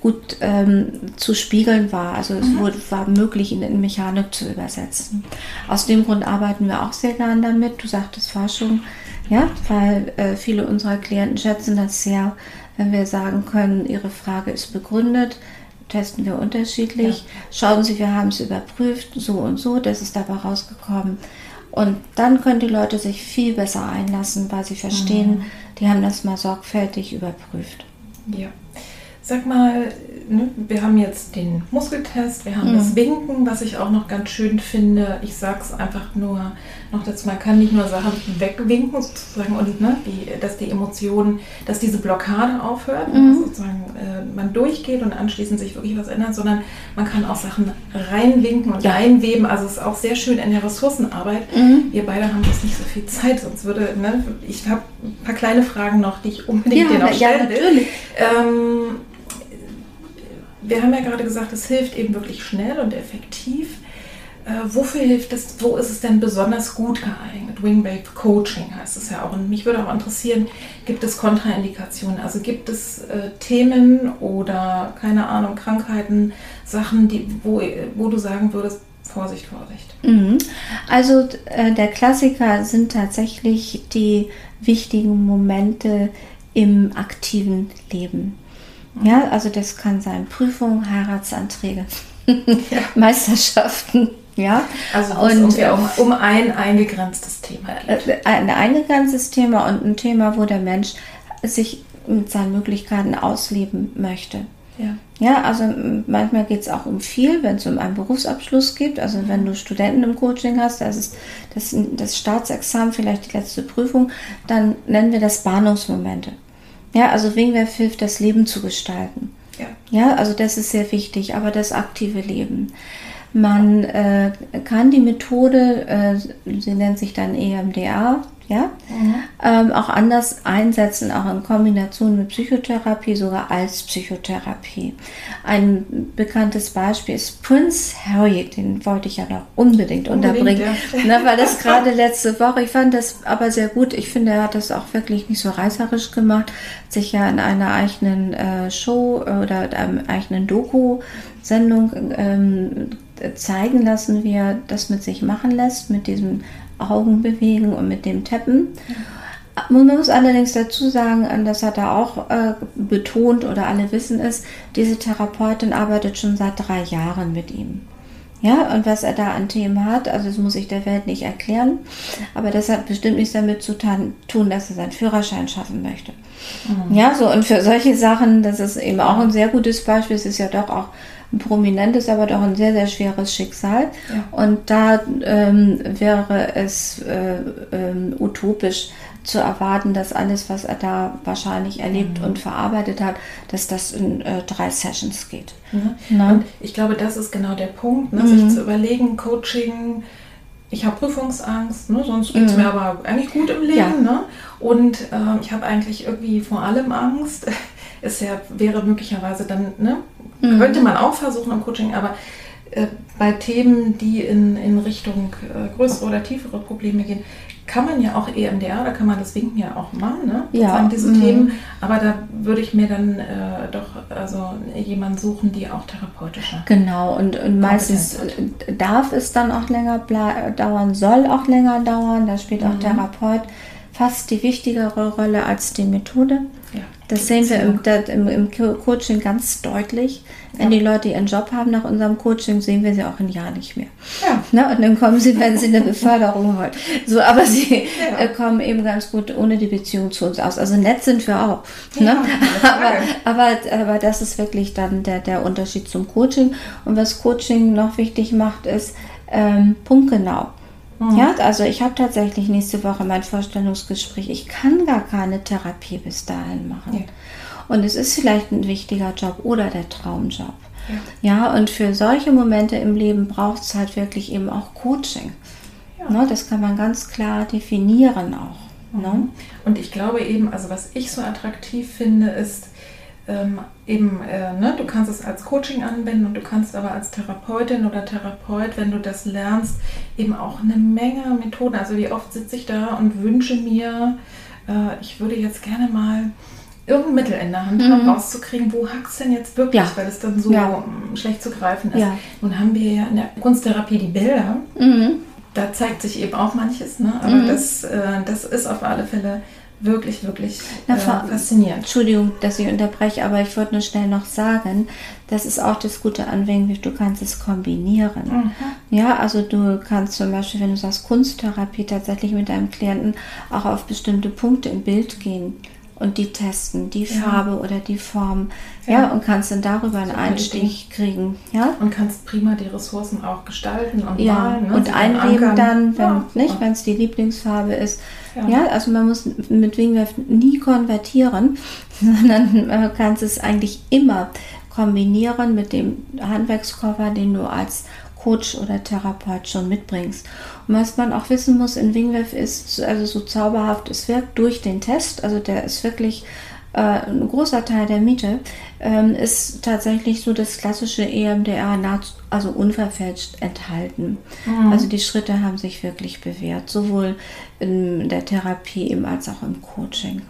gut ähm, zu spiegeln war. Also es mhm. wurde, war möglich, ihn in Mechanik zu übersetzen. Aus dem Grund arbeiten wir auch sehr gern damit. Du sagtest Forschung, ja, weil äh, viele unserer Klienten schätzen das sehr, wenn wir sagen können, ihre Frage ist begründet testen wir unterschiedlich. Ja. Schauen Sie, wir haben es überprüft, so und so, das ist dabei rausgekommen. Und dann können die Leute sich viel besser einlassen, weil sie verstehen, mhm. die haben das mal sorgfältig überprüft. Ja. Sag mal, ne, wir haben jetzt den Muskeltest, wir haben mhm. das Winken, was ich auch noch ganz schön finde. Ich sage es einfach nur noch dazu, man kann nicht nur Sachen wegwinken sozusagen und ne, die, dass die Emotionen, dass diese Blockade aufhört, mhm. sozusagen äh, man durchgeht und anschließend sich wirklich was ändert, sondern man kann auch Sachen reinwinken und ja. reinweben. Also es ist auch sehr schön in der Ressourcenarbeit. Mhm. Wir beide haben jetzt nicht so viel Zeit, sonst würde, ne, ich habe ein paar kleine Fragen noch, die ich unbedingt ja, dir noch stellen ja, will. Ähm, wir haben ja gerade gesagt, es hilft eben wirklich schnell und effektiv. Äh, wofür hilft es, wo ist es denn besonders gut geeignet? Wing-Based Coaching heißt es ja auch. Und mich würde auch interessieren, gibt es Kontraindikationen? Also gibt es äh, Themen oder, keine Ahnung, Krankheiten, Sachen, die, wo, wo du sagen würdest, Vorsicht, Vorsicht. Mhm. Also äh, der Klassiker sind tatsächlich die wichtigen Momente im aktiven Leben. Ja, also das kann sein Prüfung, Heiratsanträge, ja. Meisterschaften, ja. Also und es um, um ein eingegrenztes Thema geht. Äh, ein eingegrenztes Thema und ein Thema, wo der Mensch sich mit seinen Möglichkeiten ausleben möchte. Ja. ja, also manchmal geht es auch um viel, wenn es um einen Berufsabschluss geht. Also wenn du Studenten im Coaching hast, das ist das, das Staatsexamen, vielleicht die letzte Prüfung, dann nennen wir das Bahnungsmomente. Ja, also Wingwerf hilft, das Leben zu gestalten. Ja. ja, also das ist sehr wichtig, aber das aktive Leben. Man äh, kann die Methode, äh, sie nennt sich dann EMDA, ja, mhm. ähm, auch anders einsetzen, auch in Kombination mit Psychotherapie, sogar als Psychotherapie. Ein bekanntes Beispiel ist Prince Harry, den wollte ich ja noch unbedingt, unbedingt unterbringen, ja. ne, weil das gerade letzte Woche, ich fand das aber sehr gut, ich finde, er hat das auch wirklich nicht so reißerisch gemacht, sich ja in einer eigenen äh, Show oder einem eigenen Doku-Sendung ähm, zeigen lassen, wie er das mit sich machen lässt, mit diesem Augenbewegen und mit dem Tappen. Man muss allerdings dazu sagen, das hat er auch äh, betont oder alle wissen es, diese Therapeutin arbeitet schon seit drei Jahren mit ihm. Ja, und was er da an Themen hat, also das muss ich der Welt nicht erklären, aber das hat bestimmt nichts damit zu tun, dass er seinen Führerschein schaffen möchte. Mhm. Ja, so und für solche Sachen, das ist eben auch ein sehr gutes Beispiel, es ist ja doch auch ein prominentes, aber doch ein sehr, sehr schweres Schicksal. Ja. Und da ähm, wäre es äh, ähm, utopisch zu erwarten, dass alles, was er da wahrscheinlich erlebt und verarbeitet hat, dass das in äh, drei Sessions geht. Na? Und ich glaube, das ist genau der Punkt, ne? Mhm. sich zu überlegen, Coaching, ich habe Prüfungsangst, ne? sonst geht es mir aber eigentlich gut im Leben. Mhm. Ja. Ne? Und ähm, ich habe eigentlich irgendwie vor allem Angst. Es ja, wäre möglicherweise dann, ne? Mhm. könnte man auch versuchen im Coaching, aber äh, bei Themen, die in, in Richtung äh, größere oder tiefere Probleme gehen, kann man ja auch EMDR, da kann man das Winken ja auch machen, ne? Ja, Sozusagen diese mhm. Themen. Aber da würde ich mir dann äh, doch also jemanden suchen, die auch therapeutischer. Genau, und, und meistens äh, darf es dann auch länger blei- dauern, soll auch länger dauern. Da spielt auch Therapeut fast die wichtigere Rolle als die Methode. Ja. Das sehen wir im, da, im, im Co- Coaching ganz deutlich. Wenn Ja. die Leute ihren Job haben nach unserem Coaching, sehen wir sie auch ein Jahr nicht mehr. Ja. Ne? Und dann kommen sie, wenn sie eine Beförderung wollen. So, aber sie Ja. äh, kommen eben ganz gut ohne die Beziehung zu uns aus. Also nett sind wir auch. Ne? aber, aber, aber das ist wirklich dann der, der Unterschied zum Coaching. Und was Coaching noch wichtig macht, ist ähm, punktgenau. Mhm. Ja, also ich habe tatsächlich nächste Woche mein Vorstellungsgespräch. Ich kann gar keine Therapie bis dahin machen. Ja. Und es ist vielleicht ein wichtiger Job oder der Traumjob. Ja. Ja, und für solche Momente im Leben braucht es halt wirklich eben auch Coaching. Ja. Ne, das kann man ganz klar definieren auch. Ne? Und ich glaube eben, also was ich so attraktiv finde, ist ähm, eben, äh, ne, du kannst es als Coaching anwenden und du kannst aber als Therapeutin oder Therapeut, wenn du das lernst, eben auch eine Menge Methoden. Also wie oft sitze ich da und wünsche mir, äh, ich würde jetzt gerne mal irgendein Mittel in der Hand haben, rauszukriegen, wo hackt es denn jetzt wirklich, Mhm. Ja. weil es dann so Ja. mm, schlecht zu greifen ist. Ja. Nun haben wir ja in der Kunsttherapie die Bilder, Mhm. da zeigt sich eben auch manches, ne? aber das, äh, das ist auf alle Fälle wirklich, wirklich Na, äh, faszinierend. Entschuldigung, dass ich unterbreche, aber ich wollte nur schnell noch sagen, das ist auch das Gute an Wingwave, du kannst es kombinieren. Mhm. Ja, also du kannst zum Beispiel, wenn du sagst Kunsttherapie, tatsächlich mit deinem Klienten auch auf bestimmte Punkte im Bild gehen und die testen, die Ja. Farbe oder die Form. Ja, Ja. und kannst dann darüber einen Super Einstich kriegen. Ja, Und kannst prima die Ressourcen auch gestalten und ja, malen. Ne? und Sie einweben ankern. dann, wenn nicht, wenn es die Lieblingsfarbe ist. Ja. Ja. also man muss mit Wingwave nie konvertieren, sondern man kann es eigentlich immer kombinieren mit dem Handwerkskoffer, den du als Coach oder Therapeut schon mitbringst. Und was man auch wissen muss in Wingwave ist, also so zauberhaft es wirkt durch den Test, also der ist wirklich äh, ein großer Teil der Miete, ähm, ist tatsächlich so das klassische EMDR, nahezu- also unverfälscht enthalten. Also die Schritte haben sich wirklich bewährt, sowohl in der Therapie eben als auch im Coaching.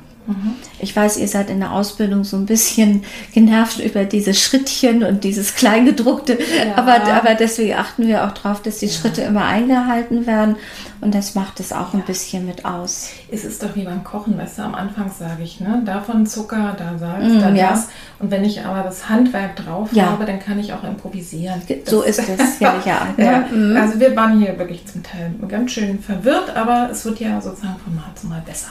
Ich weiß, ihr seid in der Ausbildung so ein bisschen genervt über diese Schrittchen und dieses Kleingedruckte, Ja. aber, aber deswegen achten wir auch darauf, dass die Schritte immer eingehalten werden und das macht es auch ein bisschen mit aus. Es ist doch wie beim Kochen, weißt du, am Anfang sage ich, ne? davon Zucker, da Salz, Mm, da ja. das. Und wenn ich aber das Handwerk drauf Ja. habe, dann kann ich auch improvisieren. So ist es, ja, ja. Ja, Mhm. also wir waren hier wirklich zum Teil ganz schön verwirrt, aber es wird ja sozusagen von Mal zu Mal besser.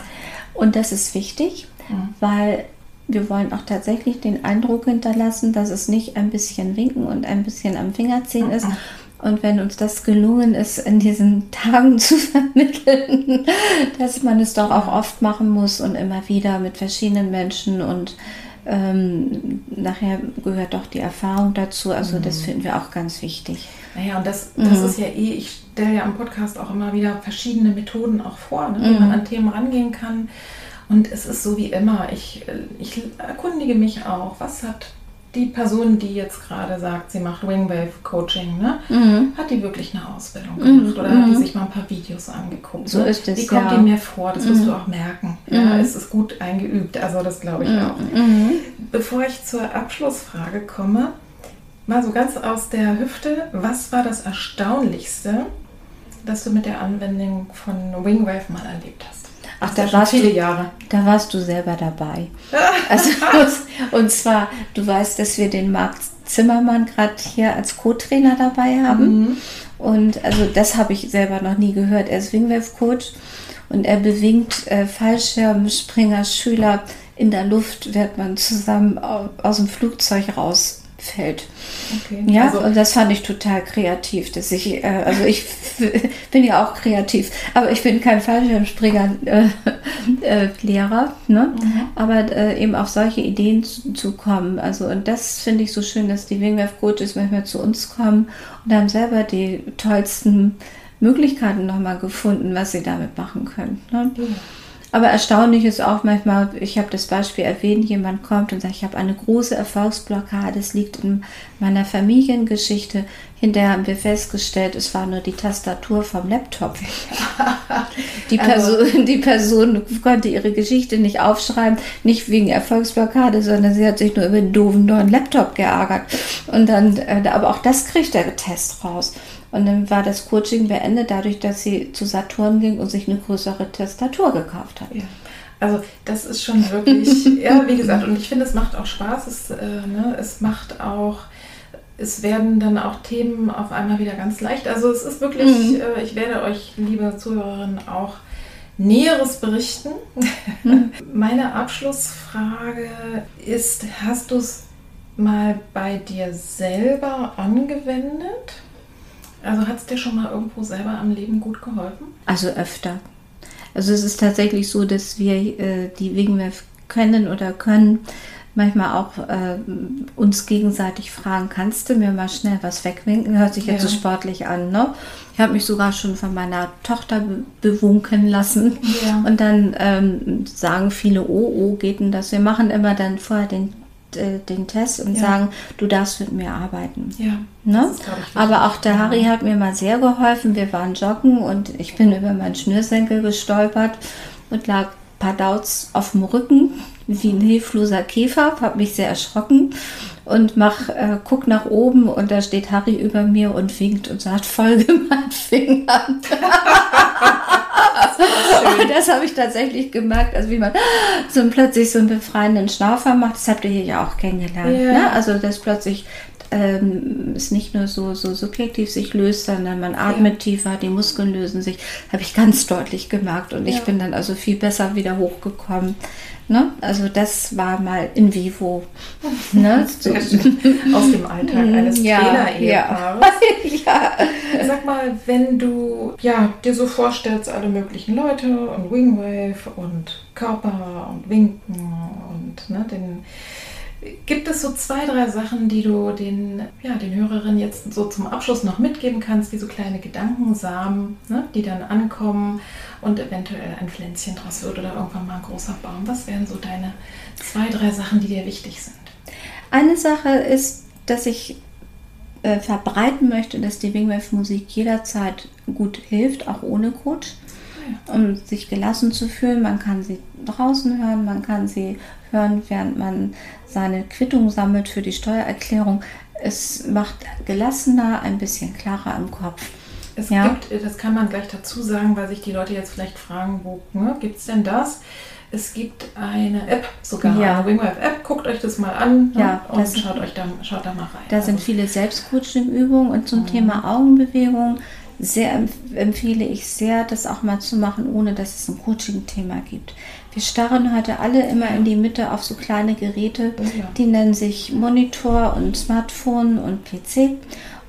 Und das ist wichtig, weil wir wollen auch tatsächlich den Eindruck hinterlassen, dass es nicht ein bisschen winken und ein bisschen am Finger ziehen ist. Und wenn uns das gelungen ist, in diesen Tagen zu vermitteln, dass man es doch auch oft machen muss und immer wieder mit verschiedenen Menschen und ähm, nachher gehört doch die Erfahrung dazu. Also das finden wir auch ganz wichtig. Naja, und das, das ist ja eh, ich stelle ja im Podcast auch immer wieder verschiedene Methoden auch vor, ne, wie man an Themen rangehen kann. Und es ist so wie immer, ich, ich erkundige mich auch, was hat die Person, die jetzt gerade sagt, sie macht Wingwave Coaching, ne? hat die wirklich eine Ausbildung gemacht oder hat die sich mal ein paar Videos angeguckt? So ne? ist es, Wie kommt ja. die mir vor? Das wirst du auch merken. Ja, es ist gut eingeübt, also das glaube ich auch. Bevor ich zur Abschlussfrage komme, mal so ganz aus der Hüfte, was war das Erstaunlichste, das du mit der Anwendung von Wingwave mal erlebt hast? Ach, da warst viele du- Jahre. Da warst du selber dabei. Also, und zwar, du weißt, dass wir den Marc Zimmermann gerade hier als Co-Trainer dabei haben. Und also das habe ich selber noch nie gehört. Er ist Wingwave-Coach und er bewingt äh, Fallschirmspringer, Schüler in der Luft, wird man zusammen au- aus dem Flugzeug raus fällt. Okay. Ja, also, und das fand ich total kreativ, dass ich, äh, also ich bin ja auch kreativ, aber ich bin kein Fallschirmspringer äh, äh, ne? Mhm. aber äh, eben auf solche Ideen zu, zu, kommen. Also und das finde ich so schön, dass die Wingwave Coaches manchmal zu uns kommen und haben selber die tollsten Möglichkeiten nochmal gefunden, was sie damit machen können. Ne? Mhm. Aber erstaunlich ist auch manchmal, ich habe das Beispiel erwähnt, jemand kommt und sagt, ich habe eine große Erfolgsblockade, es liegt in meiner Familiengeschichte. Hinterher haben wir festgestellt, es war nur die Tastatur vom Laptop. Die also Person, die Person konnte ihre Geschichte nicht aufschreiben, nicht wegen Erfolgsblockade, sondern sie hat sich nur über den doofen neuen Laptop geärgert. Und dann, äh, aber auch das kriegt der Test raus. Und dann war das Coaching beendet dadurch, dass sie zu Saturn ging und sich eine größere Tastatur gekauft hat. Ja. Also das ist schon wirklich, ja, wie gesagt, und ich finde, es macht auch Spaß. Es, äh, ne, es macht auch, es werden dann auch Themen auf einmal wieder ganz leicht. Also es ist wirklich, mhm. äh, ich werde euch, liebe Zuhörerinnen, auch Näheres berichten. Mhm. Meine Abschlussfrage ist, hast du es mal bei dir selber angewendet? Also hat es dir schon mal irgendwo selber am Leben gut geholfen? Also öfter. Also es ist tatsächlich so, dass wir äh, die Wingwave kennen oder können manchmal auch äh, uns gegenseitig fragen, kannst du mir mal schnell was wegwinken? Hört sich jetzt ja. so sportlich an, ne? Ich habe mich sogar schon von meiner Tochter be bewunken lassen. Ja. Und dann ähm, sagen viele, oh, oh, geht denn das? Wir machen immer dann vorher den den Test und ja. sagen, du darfst mit mir arbeiten. Ja, ne? Aber auch der Harry hat mir mal sehr geholfen. Wir waren joggen und ich bin über meinen Schnürsenkel gestolpert und lag ein paar Dauts auf dem Rücken wie ein hilfloser Käfer, habe mich sehr erschrocken und mach, äh, guck nach oben und da steht Harry über mir und winkt und sagt, folge meinen Fingern. das, das habe ich tatsächlich gemerkt, also wie man so plötzlich so einen befreienden Schnaufer macht, das habt ihr hier ja auch kennengelernt. Ja. Ne? Also das plötzlich ähm, es nicht nur so, so subjektiv sich löst, sondern man atmet ja. tiefer, die Muskeln lösen sich, habe ich ganz deutlich gemerkt und ja. ich bin dann also viel besser wieder hochgekommen. Ne? Also das war mal in vivo. Ne? So. Aus dem Alltag eines ja, Trainer-Ehepaares. Ja. ja. Sag mal, wenn du ja, dir so vorstellst, alle möglichen Leute und Wingwave und Körper und Winken und ne, den Gibt es so zwei, drei Sachen, die du den, ja, den Hörerinnen jetzt so zum Abschluss noch mitgeben kannst, wie so kleine Gedankensamen, ne, die dann ankommen und eventuell ein Pflänzchen draus wird oder irgendwann mal ein großer Baum? Was wären so deine zwei, drei Sachen, die dir wichtig sind? Eine Sache ist, dass ich äh, verbreiten möchte, dass die Wingwave-Musik jederzeit gut hilft, auch ohne Coach ah um sich gelassen zu fühlen. Man kann sie draußen hören, man kann sie hören, während man seine Quittung sammelt für die Steuererklärung. Es macht gelassener, ein bisschen klarer im Kopf. Es ja? gibt, das kann man gleich dazu sagen, weil sich die Leute jetzt vielleicht fragen, wo ne, gibt es denn das? Es gibt eine App, sogar ja. eine Wingwave App. Guckt euch das mal an ne? ja, und schaut euch da, schaut da mal rein. Da sind also viele Selbstcoaching-Übungen und zum mhm. Thema Augenbewegung sehr empfehle ich sehr, das auch mal zu machen, ohne dass es ein Coaching-Thema gibt. Wir starren heute alle immer in die Mitte auf so kleine Geräte, oh ja. die nennen sich Monitor und Smartphone und PC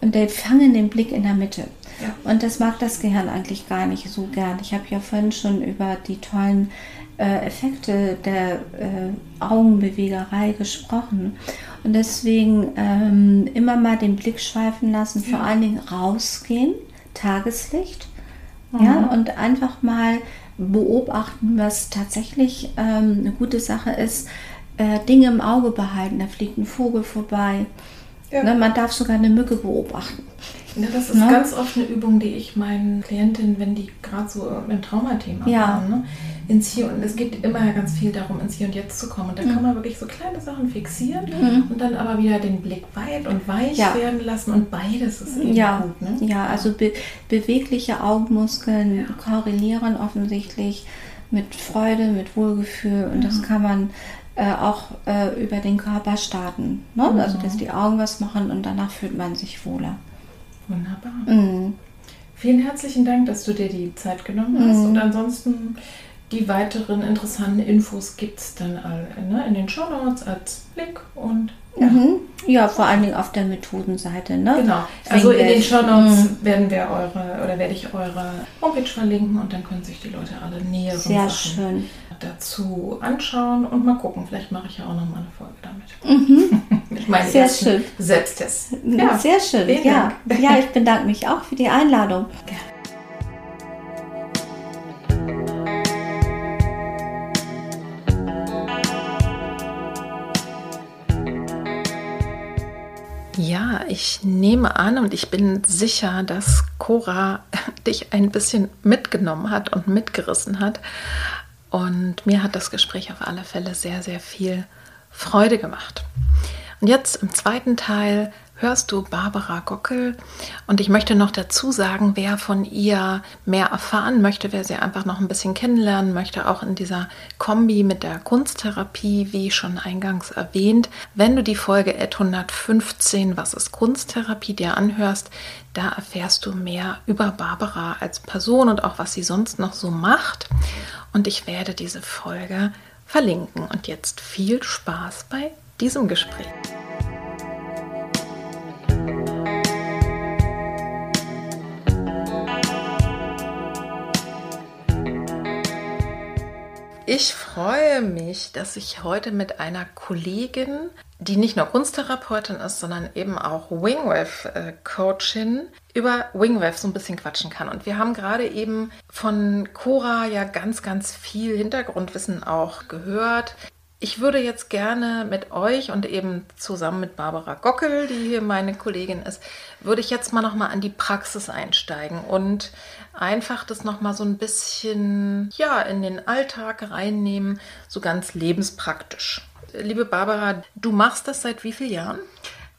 und die fangen den Blick in der Mitte. Ja. Und das mag das Gehirn eigentlich gar nicht so gern. Ich habe ja vorhin schon über die tollen äh, Effekte der äh, Augenbewegerei gesprochen. Und deswegen ähm, immer mal den Blick schweifen lassen, ja. vor allen Dingen rausgehen Tageslicht. Mhm. Ja, und einfach mal beobachten, was tatsächlich ähm, eine gute Sache ist. Äh, Dinge im Auge behalten. Da fliegt ein Vogel vorbei. Ja. Ne, man darf sogar eine Mücke beobachten. Ja, das ist ne? ganz oft eine Übung, die ich meinen Klientinnen, wenn die gerade so ein Traumathema ja. haben, ne? ins Hier und es geht immer ganz viel darum, ins Hier und Jetzt zu kommen. Und da mhm. kann man wirklich so kleine Sachen fixieren mhm. und dann aber wieder den Blick weit und weich ja. werden lassen und beides ist eben ja. gut. Ne? Ja, also be bewegliche Augenmuskeln korrelieren offensichtlich mit Freude, mit Wohlgefühl und das kann man äh, auch äh, über den Körper starten. Ne? Mhm. Also dass die Augen was machen und danach fühlt man sich wohler. Wunderbar. Mhm. Vielen herzlichen Dank, dass du dir die Zeit genommen hast. Mhm. Und ansonsten die weiteren interessanten Infos gibt es dann all, ne, in den Show Notes als Link und Ja. Mhm. ja, vor allen Dingen auf der Methodenseite. Ne? Genau. Also in den Show Notes mhm. werden wir eure oder werde ich eure Homepage verlinken und dann können sich die Leute alle näheren Sehr Sachen schön. Dazu anschauen und mal gucken. Vielleicht mache ich ja auch noch mal eine Folge damit. Mhm. ich meine, Sehr schön. Selbsttest. Ja. Sehr schön. Ja. ja, ich bedanke mich auch für die Einladung. Gerne. Ja, ich nehme an und ich bin sicher, dass Cora dich ein bisschen mitgenommen hat und mitgerissen hat. Und mir hat das Gespräch auf alle Fälle sehr, sehr viel Freude gemacht. Und jetzt im zweiten Teil hörst du Barbara Gockel. Und ich möchte noch dazu sagen, wer von ihr mehr erfahren möchte, wer sie einfach noch ein bisschen kennenlernen möchte, auch in dieser Kombi mit der Kunsttherapie, wie schon eingangs erwähnt. Wenn du die Folge 115, was ist Kunsttherapie, dir anhörst, da erfährst du mehr über Barbara als Person und auch was sie sonst noch so macht. Und ich werde diese Folge verlinken. Und jetzt viel Spaß bei diesem Gespräch. Ich freue mich, dass ich heute mit einer Kollegin, die nicht nur Kunsttherapeutin ist, sondern eben auch Wingwave-Coachin, über Wingwave so ein bisschen quatschen kann. Und wir haben gerade eben von Cora ja ganz, ganz viel Hintergrundwissen auch gehört. Ich würde jetzt gerne mit euch und eben zusammen mit Barbara Gockel, die hier meine Kollegin ist, würde ich jetzt mal noch mal an die Praxis einsteigen und einfach das noch mal so ein bisschen ja in den Alltag reinnehmen, so ganz lebenspraktisch. Liebe Barbara, du machst das seit wie vielen Jahren?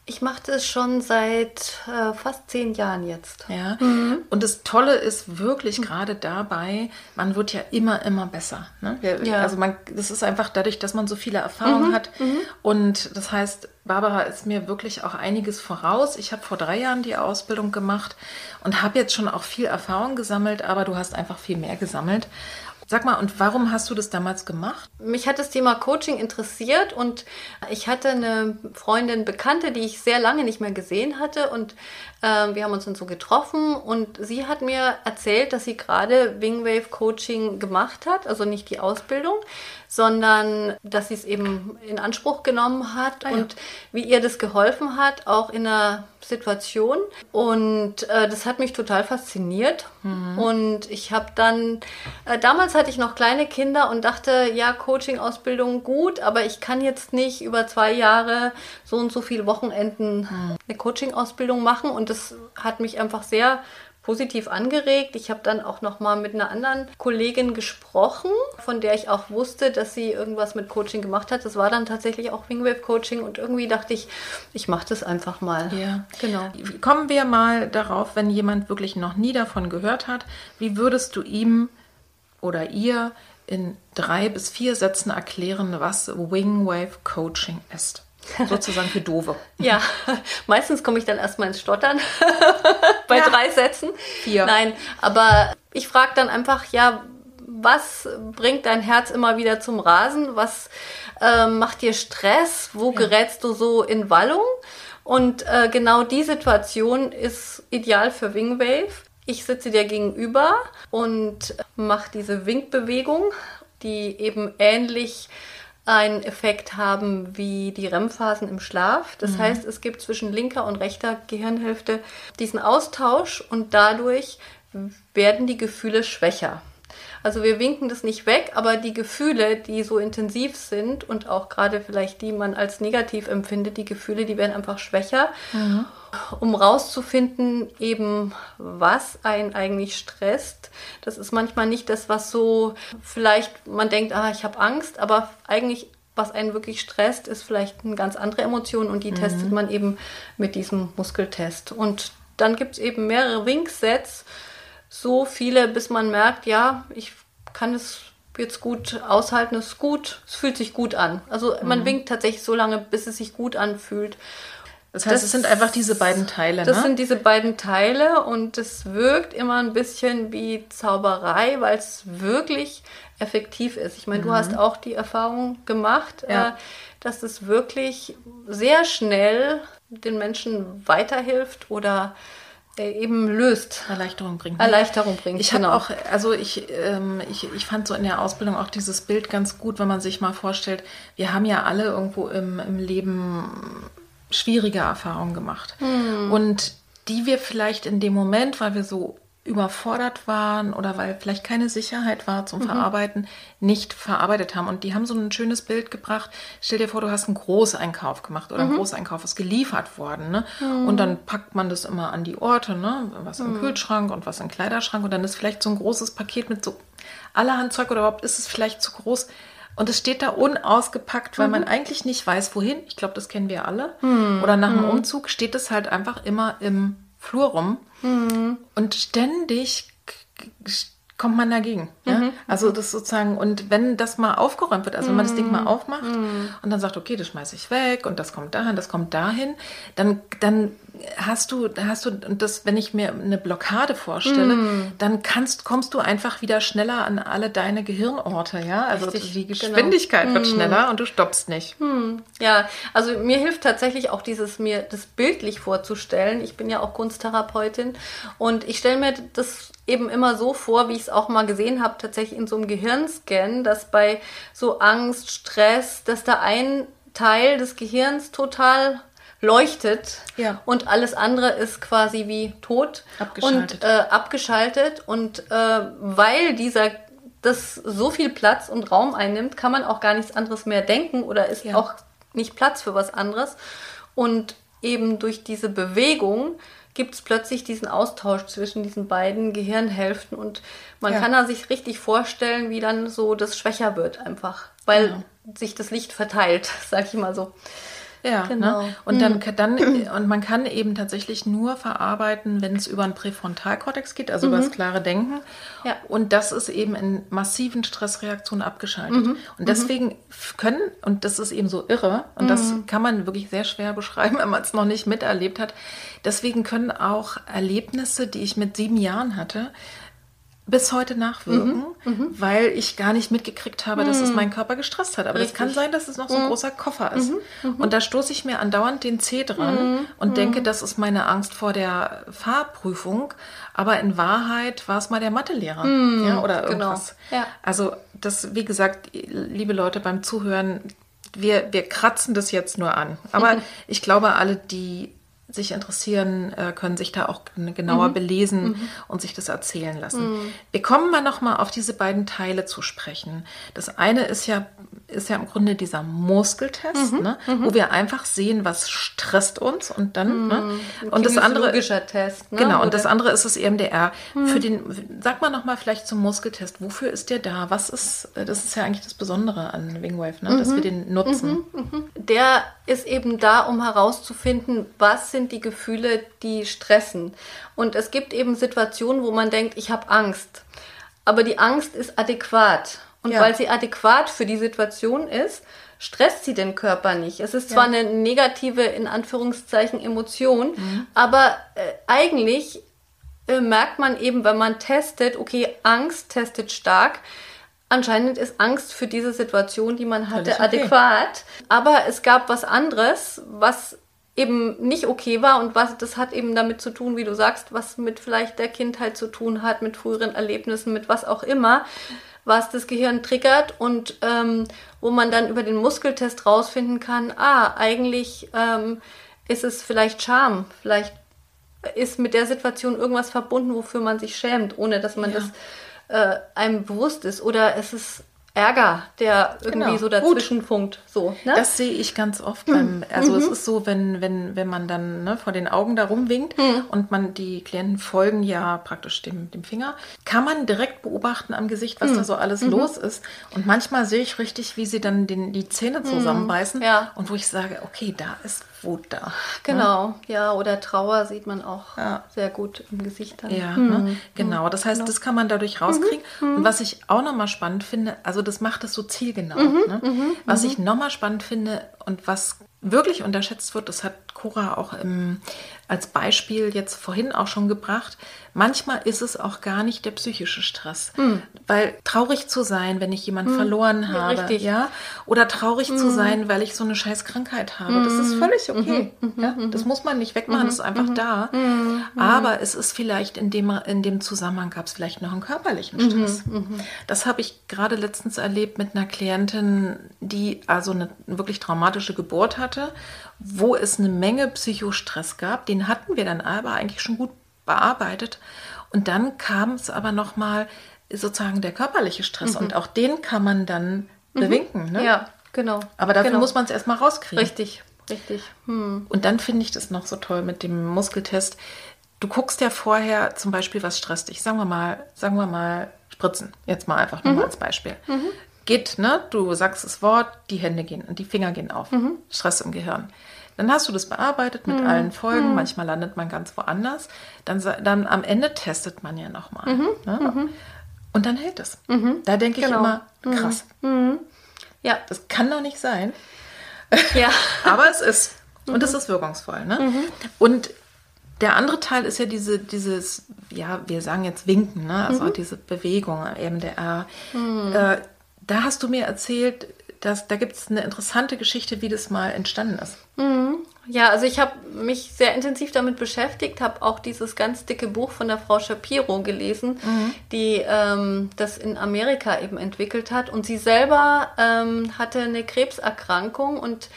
Ich mache das schon seit äh, fast zehn Jahren jetzt. Ja. Mhm. Und das Tolle ist wirklich mhm. gerade dabei, man wird ja immer, immer besser. Ne? Wir, ja. Also man, das ist einfach dadurch, dass man so viele Erfahrungen mhm. hat. Mhm. Und das heißt, Barbara ist mir wirklich auch einiges voraus. Ich habe vor drei Jahren die Ausbildung gemacht und habe jetzt schon auch viel Erfahrung gesammelt, aber du hast einfach viel mehr gesammelt. Sag mal, und warum hast du das damals gemacht? Mich hat das Thema Coaching interessiert und ich hatte eine Freundin, Bekannte, die ich sehr lange nicht mehr gesehen hatte und äh, wir haben uns dann so getroffen und sie hat mir erzählt, dass sie gerade Wingwave Coaching gemacht hat, also nicht die Ausbildung, sondern dass sie es eben in Anspruch genommen hat ah, ja. und wie ihr das geholfen hat, auch in einer Situation. Und äh, das hat mich total fasziniert. Mhm. Und ich habe dann, äh, damals hatte ich noch kleine Kinder und dachte, ja, Coaching-Ausbildung gut, aber ich kann jetzt nicht über zwei Jahre so und so viele Wochenenden eine Coaching-Ausbildung machen. Und das hat mich einfach sehr positiv angeregt. Ich habe dann auch noch mal mit einer anderen Kollegin gesprochen, von der ich auch wusste, dass sie irgendwas mit Coaching gemacht hat. Das war dann tatsächlich auch Wingwave Coaching und irgendwie dachte ich, ich mache das einfach mal. Ja, genau. Kommen wir mal darauf, wenn jemand wirklich noch nie davon gehört hat, wie würdest du ihm oder ihr in drei bis vier Sätzen erklären, was Wingwave Coaching ist? Sozusagen für Dove. Ja, meistens komme ich dann erstmal ins Stottern bei ja. drei Sätzen. Vier. Nein, aber ich frage dann einfach, ja, was bringt dein Herz immer wieder zum Rasen? Was äh, macht dir Stress? Wo ja. gerätst du so in Wallung? Und äh, genau die Situation ist ideal für Wingwave. Ich sitze dir gegenüber und mache diese Winkbewegung, die eben ähnlich einen Effekt haben wie die REM-Phasen im Schlaf. Das mhm. heißt, es gibt zwischen linker und rechter Gehirnhälfte diesen Austausch und dadurch werden die Gefühle schwächer. Also wir winken das nicht weg, aber die Gefühle, die so intensiv sind und auch gerade vielleicht die man als negativ empfindet, die Gefühle, die werden einfach schwächer. Mhm. Um rauszufinden, eben was einen eigentlich stresst. Das ist manchmal nicht das, was so vielleicht man denkt, ah, ich habe Angst, aber eigentlich was einen wirklich stresst, ist vielleicht eine ganz andere Emotion und die mhm. testet man eben mit diesem Muskeltest. Und dann gibt es eben mehrere Winksets, so viele, bis man merkt, ja, ich kann es jetzt gut aushalten, es ist gut, es fühlt sich gut an. Also man mhm. winkt tatsächlich so lange, bis es sich gut anfühlt. Das heißt, das, es sind einfach diese beiden Teile. Das ne? sind diese beiden Teile und es wirkt immer ein bisschen wie Zauberei, weil es wirklich effektiv ist. Ich meine, mhm. du hast auch die Erfahrung gemacht, ja. äh, dass es wirklich sehr schnell den Menschen weiterhilft oder eben löst. Erleichterung bringt. Ne? Erleichterung bringt. Ich genau. auch, also ich, ähm, ich, ich fand so in der Ausbildung auch dieses Bild ganz gut, wenn man sich mal vorstellt, wir haben ja alle irgendwo im, im Leben schwierige Erfahrungen gemacht. Hm. Und die wir vielleicht in dem Moment, weil wir so überfordert waren oder weil vielleicht keine Sicherheit war zum mhm. Verarbeiten, nicht verarbeitet haben. Und die haben so ein schönes Bild gebracht. Stell dir vor, du hast einen Großeinkauf gemacht oder mhm. ein Großeinkauf ist geliefert worden. Ne? Mhm. Und dann packt man das immer an die Orte, ne? was im mhm. Kühlschrank und was im Kleiderschrank. Und dann ist vielleicht so ein großes Paket mit so allerhand Zeug oder überhaupt ist es vielleicht zu groß. Und es steht da unausgepackt, weil mhm. man eigentlich nicht weiß, wohin. Ich glaube, das kennen wir alle. Mhm. Oder nach dem mhm. Umzug steht es halt einfach immer im Flur rum. Mhm. Und ständig kommt man dagegen. Ja? Mhm. Also das sozusagen, und wenn das mal aufgeräumt wird, also wenn man das Ding mal aufmacht mhm. und dann sagt, okay, das schmeiße ich weg und das kommt dahin, das kommt dahin, dann, dann hast du, hast du, und das, wenn ich mir eine Blockade vorstelle, mm. dann kannst, kommst du einfach wieder schneller an alle deine Gehirnorte, ja? Also Richtig, die genau. Geschwindigkeit genau. wird mm. schneller und du stoppst nicht. Mm. Ja, also mir hilft tatsächlich auch dieses, mir das bildlich vorzustellen. Ich bin ja auch Kunsttherapeutin und ich stelle mir das eben immer so vor, wie ich es auch mal gesehen habe, tatsächlich in so einem Gehirnscan, dass bei so Angst, Stress, dass da ein Teil des Gehirns total leuchtet ja. und alles andere ist quasi wie tot abgeschaltet. und äh, abgeschaltet und äh, weil dieser das so viel Platz und Raum einnimmt, kann man auch gar nichts anderes mehr denken oder ist ja. auch nicht Platz für was anderes und eben durch diese Bewegung gibt es plötzlich diesen Austausch zwischen diesen beiden Gehirnhälften und man ja. kann da sich richtig vorstellen, wie dann so das schwächer wird einfach, weil ja. sich das Licht verteilt, sag ich mal so. Ja, ne? genau. Ne? Und dann, mhm. dann und man kann eben tatsächlich nur verarbeiten, wenn es über einen Präfrontalkortex geht, also mhm. über das klare Denken. Ja. Und das ist eben in massiven Stressreaktionen abgeschaltet. Mhm. Und deswegen können, und das ist eben so irre, und das mhm. kann man wirklich sehr schwer beschreiben, wenn man es noch nicht miterlebt hat. Deswegen können auch Erlebnisse, die ich mit sieben Jahren hatte, bis heute nachwirken, mhm, mhm, weil ich gar nicht mitgekriegt habe, dass es mhm. meinen Körper gestresst hat. Aber das kann sein, dass es noch so ein mhm. großer Koffer ist. Und da stoße ich mir andauernd den Zeh dran und denke, das ist meine Angst vor der Fahrprüfung. Aber in Wahrheit war es mal der Mathelehrer ja, oder genau. irgendwas. Genau. Ja. Also das, wie gesagt, liebe Leute beim Zuhören, wir, wir kratzen das jetzt nur an. Aber ich glaube, alle, die sich interessieren, äh, können sich da auch genauer mhm. belesen mhm. und sich das erzählen lassen. Mhm. Wir kommen mal noch mal auf diese beiden Teile zu sprechen. Das eine ist ja ist ja im Grunde dieser Muskeltest, mhm. ne, wo mhm. wir einfach sehen, was stresst uns und dann ne? Mhm. und das andere Test. Ne? Genau Oder? und das andere ist das EMDR. Für den sag mal noch mal vielleicht zum Muskeltest. Wofür ist der da? Was ist das ist ja eigentlich das Besondere an Wingwave, ne? dass wir den nutzen. Der ist eben da, um herauszufinden, was sind sind die Gefühle, die stressen. Und es gibt eben Situationen, wo man denkt, ich habe Angst. Aber die Angst ist adäquat. Und ja. weil sie adäquat für die Situation ist, stresst sie den Körper nicht. Es ist zwar ja. eine negative, in Anführungszeichen, Emotion, mhm. aber äh, eigentlich äh, merkt man eben, wenn man testet, okay, Angst testet stark, Anscheinend ist Angst für diese Situation, die man hatte, okay. adäquat. Aber es gab was anderes, was eben nicht okay war und was das hat eben damit zu tun, wie du sagst, was mit vielleicht der Kindheit zu tun hat, mit früheren Erlebnissen, mit was auch immer, was das Gehirn triggert und ähm, wo man dann über den Muskeltest rausfinden kann, ah, eigentlich ähm, ist es vielleicht Scham, vielleicht ist mit der Situation irgendwas verbunden, wofür man sich schämt, ohne dass man ja. das äh, einem bewusst ist. Oder es ist Ärger, der irgendwie genau. so dazwischen Gut. funkt. So, ne? Das sehe ich ganz oft beim, mhm. also mhm. es ist so, wenn, wenn, wenn man dann ne, vor den Augen da rumwinkt mhm. und man die Klienten folgen ja praktisch dem, dem Finger, kann man direkt beobachten am Gesicht, was mhm. da so alles mhm. los ist. Und manchmal sehe ich richtig, wie sie dann den, die Zähne mhm. zusammenbeißen ja. und wo ich sage, okay, da ist Wut da. Genau, ne? ja, oder Trauer sieht man auch ja. sehr gut im Gesicht dann. Ja, ne? genau. Das heißt, genau. das kann man dadurch rauskriegen. Und was ich auch nochmal spannend finde, also das macht es so zielgenau. Mhm, ne? mhm, was mhm. ich nochmal spannend finde und was wirklich unterschätzt wird, das hat Cora auch im, als Beispiel jetzt vorhin auch schon gebracht, manchmal ist es auch gar nicht der psychische Stress. Mhm. Weil traurig zu sein, wenn ich jemanden mhm. verloren habe, ja, ja, oder traurig mhm. zu hm. sein, weil ich so eine scheiß Krankheit habe, das ist hm. völlig okay. Mhm. Ja, mhm. das muss man nicht wegmachen, das ist einfach mhm. da. Aber es ist vielleicht in dem, in dem Zusammenhang gab es vielleicht noch einen körperlichen Stress. Das habe ich gerade letztens erlebt mit einer Klientin, die also eine wirklich traumatische Geburt hatte wo es eine Menge Psychostress gab. Den hatten wir dann aber eigentlich schon gut bearbeitet. Und dann kam es aber nochmal sozusagen der körperliche Stress. Mhm. Und auch den kann man dann mhm. bewinken. Ne? Ja, genau. Aber dafür genau. muss man es erstmal rauskriegen. Richtig, richtig. Hm. Und dann finde ich das noch so toll mit dem Muskeltest. Du guckst ja vorher zum Beispiel, was stresst dich. Sagen wir mal, sagen wir mal, Spritzen. Jetzt mal einfach nur mhm. als Beispiel. Mhm. Geht, ne? Du sagst das Wort, die Hände gehen und die Finger gehen auf. Mhm. Stress im Gehirn. Dann hast du das bearbeitet mit mhm. allen Folgen. Mhm. Manchmal landet man ganz woanders. Dann, dann am Ende testet man ja nochmal. Mhm. Ne? Mhm. Und dann hält es. Mhm. Da denke ich genau. immer, mhm. krass. Ja. Das kann doch nicht sein. Ja. Aber es ist. Und es ist wirkungsvoll. Ne? Und der andere Teil ist ja diese, dieses, ja, wir sagen jetzt Winken, ne? also diese Bewegung, EMDR. Äh, da hast du mir erzählt, das, da gibt es eine interessante Geschichte, wie das mal entstanden ist. Mhm. Ja, also ich habe mich sehr intensiv damit beschäftigt, habe auch dieses ganz dicke Buch von der Frau Shapiro gelesen, mhm. die ähm, das in Amerika eben entwickelt hat. Und sie selber ähm, hatte eine Krebserkrankung und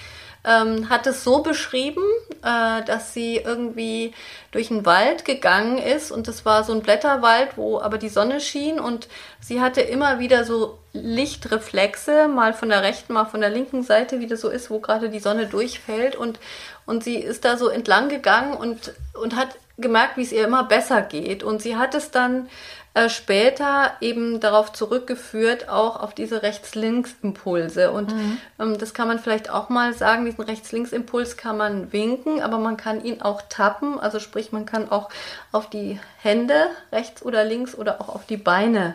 ähm, hat es so beschrieben, äh, dass sie irgendwie durch einen Wald gegangen ist und das war so ein Blätterwald, wo aber die Sonne schien und sie hatte immer wieder so Lichtreflexe, mal von der rechten, mal von der linken Seite, wie das so ist, wo gerade die Sonne durchfällt und, und sie ist da so entlang gegangen und, und hat gemerkt, wie es ihr immer besser geht. Und sie hat es dann äh, später eben darauf zurückgeführt, auch auf diese Rechts-Links-Impulse. Und mhm. ähm, das kann man vielleicht auch mal sagen, diesen Rechts-Links-Impuls kann man winken, aber man kann ihn auch tappen. Also sprich, man kann auch auf die Hände rechts oder links oder auch auf die Beine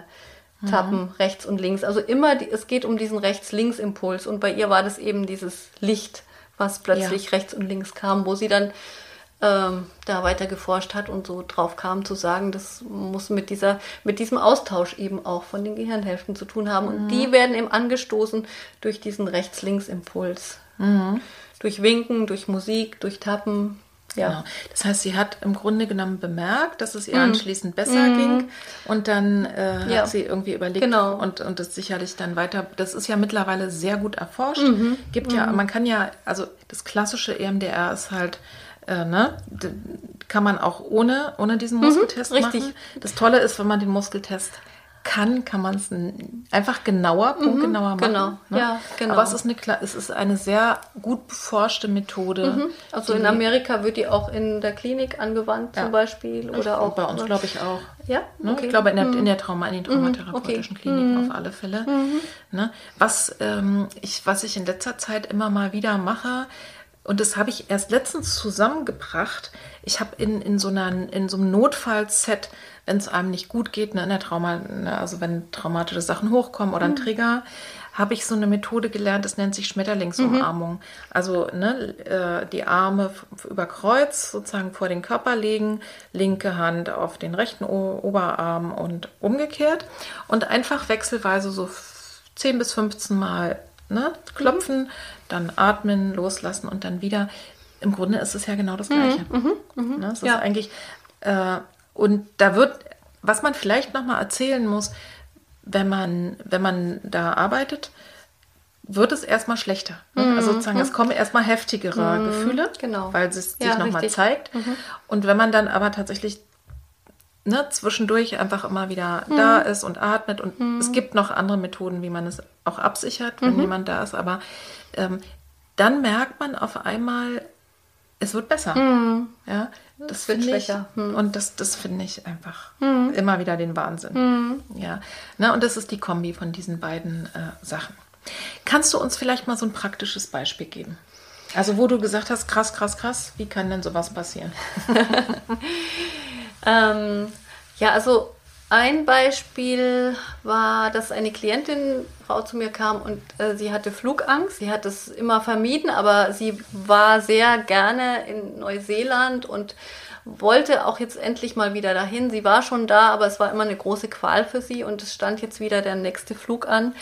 tappen, mhm. rechts und links. Also immer, die, es geht um diesen Rechts-Links-Impuls. Und bei ihr war das eben dieses Licht, was plötzlich ja. rechts und links kam, wo sie dann ähm, da weiter geforscht hat und so drauf kam zu sagen, das muss mit dieser, mit diesem Austausch eben auch von den Gehirnhälften zu tun haben. Und mhm. die werden eben angestoßen durch diesen Rechts-Links-Impuls. Mhm. Durch Winken, durch Musik, durch Tappen. Ja. Genau. Das heißt, sie hat im Grunde genommen bemerkt, dass es ihr mhm. anschließend besser mhm. ging und dann äh, ja. hat sie irgendwie überlegt genau. und, und das sicherlich dann weiter. Das ist ja mittlerweile sehr gut erforscht. Mhm. Gibt ja, mhm. man kann ja, also das klassische EMDR ist halt äh, ne? kann man auch ohne, ohne diesen mhm, Muskeltest mhm, richtig. machen. Das Tolle ist, wenn man den Muskeltest kann, kann man es einfach genauer, mhm, punktgenauer machen. Genau, ne? ja, genau. Aber es ist, eine, es ist eine sehr gut beforschte Methode. Mhm. Also in Amerika wird die auch in der Klinik angewandt ja. zum Beispiel. Oder auch bei uns, glaube ich, auch. Ja? Ne? Okay. Ich glaube, in der, in der Trauma, in den mhm, traumatherapeutischen okay. Kliniken mhm. auf alle Fälle. Mhm. Ne? Was, ähm, ich, was ich in letzter Zeit immer mal wieder mache, und das habe ich erst letztens zusammengebracht. Ich habe in, in, so einer, in so einem Notfallset, wenn es einem nicht gut geht, ne, in der Trauma, ne, also wenn traumatische Sachen hochkommen oder ein mhm. Trigger, habe ich so eine Methode gelernt, das nennt sich Schmetterlingsumarmung. Mhm. Also ne, äh, die Arme über Kreuz sozusagen vor den Körper legen, linke Hand auf den rechten Oberarm und umgekehrt und einfach wechselweise so 10 bis 15 Mal ne, klopfen, mhm dann atmen, loslassen und dann wieder. Im Grunde ist es ja genau das Gleiche. Mhm, mh, mh. Es ja. ist eigentlich, äh, und da wird, was man vielleicht nochmal erzählen muss, wenn man, wenn man da arbeitet, wird es erstmal schlechter. Ne? Mhm. Also sozusagen, es kommen erstmal heftigere mhm. Gefühle, genau. weil es sich ja, nochmal zeigt. Mhm. Und wenn man dann aber tatsächlich ne, zwischendurch einfach immer wieder mhm. da ist und atmet und mhm. es gibt noch andere Methoden, wie man es auch absichert, wenn mhm. jemand da ist, aber ähm, dann merkt man auf einmal, es wird besser. Mhm. Ja, das finde ich. Mhm. Und das, das finde ich einfach mhm. immer wieder den Wahnsinn. Mhm. Ja, ne, und das ist die Kombi von diesen beiden äh, Sachen. Kannst du uns vielleicht mal so ein praktisches Beispiel geben? Also, wo du gesagt hast, krass, krass, krass, wie kann denn sowas passieren? ähm, ja, also Ein Beispiel war, dass eine Klientin, Frau zu mir kam und äh, sie hatte Flugangst. Sie hat es immer vermieden, aber sie war sehr gerne in Neuseeland und wollte auch jetzt endlich mal wieder dahin. Sie war schon da, aber es war immer eine große Qual für sie und es stand jetzt wieder der nächste Flug an.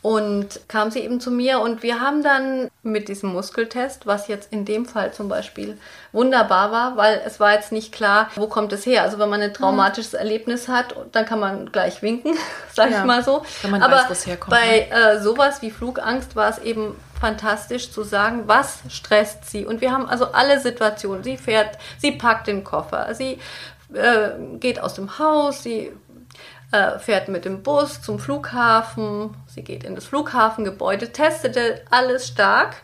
Und kam sie eben zu mir und wir haben dann mit diesem Muskeltest, was jetzt in dem Fall zum Beispiel wunderbar war, weil es war jetzt nicht klar, wo kommt es her. Also wenn man ein traumatisches mhm. Erlebnis hat, dann kann man gleich winken, sag ja, ich mal so. Wenn man Aber weiß, herkommt. Bei ne? äh, sowas wie Flugangst war es eben fantastisch zu sagen, was stresst sie. Und wir haben also alle Situationen. Sie fährt, sie packt den Koffer, sie äh, geht aus dem Haus, sie äh, fährt mit dem Bus zum Flughafen, sie geht in das Flughafengebäude, testete alles stark.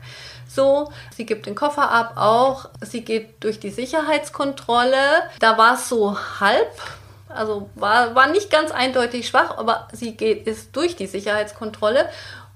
So, sie gibt den Koffer ab auch. Sie geht durch die Sicherheitskontrolle. Da war es so halb, also war, war nicht ganz eindeutig schwach, aber sie geht ist durch die Sicherheitskontrolle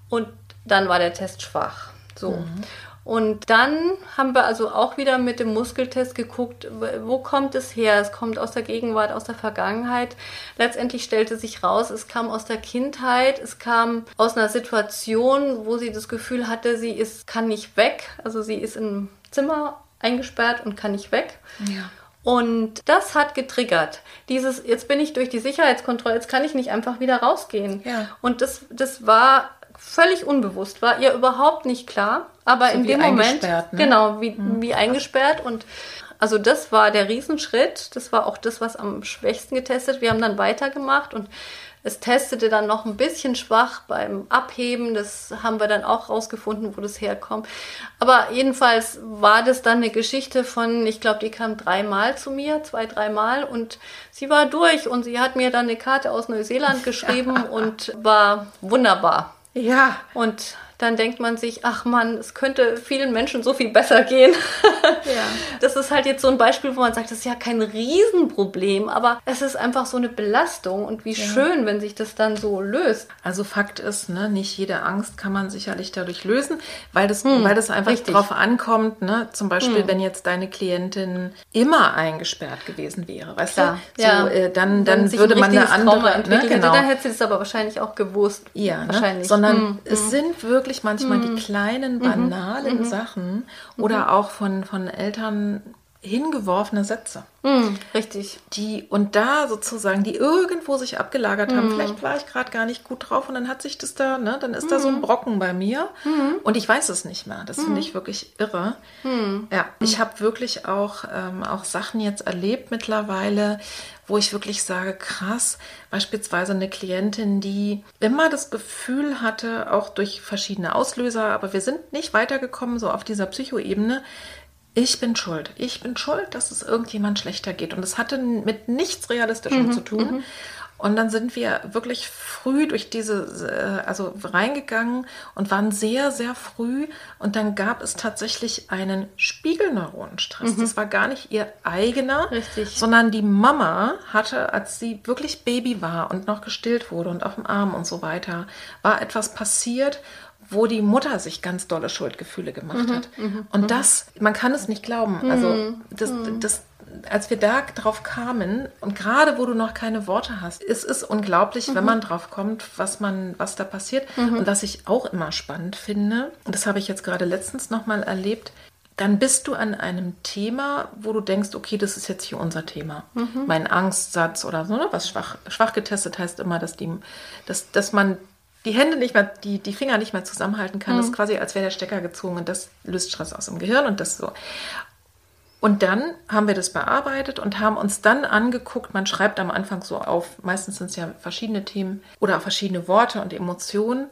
und dann war der Test schwach. So. Mhm. Und dann haben wir also auch wieder mit dem Muskeltest geguckt, wo kommt es her? Es kommt aus der Gegenwart, aus der Vergangenheit. Letztendlich stellte sich raus, es kam aus der Kindheit, es kam aus einer Situation, wo sie das Gefühl hatte, sie ist, kann nicht weg. Also sie ist im Zimmer eingesperrt und kann nicht weg. Ja. Und das hat getriggert. Dieses, jetzt bin ich durch die Sicherheitskontrolle, jetzt kann ich nicht einfach wieder rausgehen. Ja. Und das, das war völlig unbewusst, war ihr überhaupt nicht klar. Aber so in dem Moment, ne? genau, wie, mhm. wie eingesperrt und also das war der Riesenschritt. Das war auch das, was am schwächsten getestet. Wir haben dann weitergemacht und es testete dann noch ein bisschen schwach beim Abheben. Das haben wir dann auch rausgefunden, wo das herkommt. Aber jedenfalls war das dann eine Geschichte von, ich glaube, die kam dreimal zu mir, zwei, dreimal und sie war durch und sie hat mir dann eine Karte aus Neuseeland geschrieben und war wunderbar. Ja. Und dann denkt man sich, ach man, es könnte vielen Menschen so viel besser gehen. ja. Das ist halt jetzt so ein Beispiel, wo man sagt, das ist ja kein Riesenproblem, aber es ist einfach so eine Belastung und wie ja. schön, wenn sich das dann so löst. Also Fakt ist, ne, nicht jede Angst kann man sicherlich dadurch lösen, weil das, hm, weil das einfach richtig. drauf ankommt, ne, zum Beispiel, hm. wenn jetzt deine Klientin immer eingesperrt gewesen wäre, weißt Klar. du, so, ja. äh, dann, dann würde man eine andere, ne, genau. hätte, dann hätte sie das aber wahrscheinlich auch gewusst. Ja, ne? wahrscheinlich. Sondern hm. es hm. sind wirklich wirklich manchmal mhm. die kleinen, mhm. banalen mhm. Sachen oder mhm. auch von, von Eltern hingeworfene Sätze. Mhm, richtig. Die und da sozusagen, die irgendwo sich abgelagert haben. Mhm. Vielleicht war ich gerade gar nicht gut drauf und dann hat sich das da, ne, dann ist mhm. da so ein Brocken bei mir und ich weiß es nicht mehr. Das finde ich wirklich irre. Ja, ich habe wirklich auch, ähm, auch Sachen jetzt erlebt mittlerweile, wo ich wirklich sage, krass, beispielsweise eine Klientin, die immer das Gefühl hatte, auch durch verschiedene Auslöser, aber wir sind nicht weitergekommen, so auf dieser Psychoebene, ich bin schuld. Ich bin schuld, dass es irgendjemand schlechter geht. Und das hatte mit nichts Realistischem mhm, zu tun. Mhm. Und dann sind wir wirklich früh durch diese, äh, also reingegangen und waren sehr, sehr früh. Und dann gab es tatsächlich einen Spiegelneuronenstress. Mhm. Das war gar nicht ihr eigener, Richtig. sondern die Mama hatte, als sie wirklich Baby war und noch gestillt wurde und auf dem Arm und so weiter, war etwas passiert wo die Mutter sich ganz dolle Schuldgefühle gemacht mhm, hat. Mhm, und mhm. das, man kann es nicht glauben. Also mhm, das, mhm. das, als wir da drauf kamen und gerade wo du noch keine Worte hast, ist es unglaublich, wenn man drauf kommt, was man, was da passiert. Und was ich auch immer spannend finde, und das habe ich jetzt gerade letztens noch mal erlebt, dann bist du an einem Thema, wo du denkst, okay, das ist jetzt hier unser Thema. Mhm. Mein Angstsatz oder so, ne? was schwach, schwach getestet heißt immer, dass, die, dass, dass man die Hände nicht mehr, die, die Finger nicht mehr zusammenhalten kann. Mhm. Das ist quasi, als wäre der Stecker gezogen und das löst Stress aus dem Gehirn und das so. Und dann haben wir das bearbeitet und haben uns dann angeguckt, man schreibt am Anfang so auf, meistens sind es ja verschiedene Themen oder verschiedene Worte und Emotionen.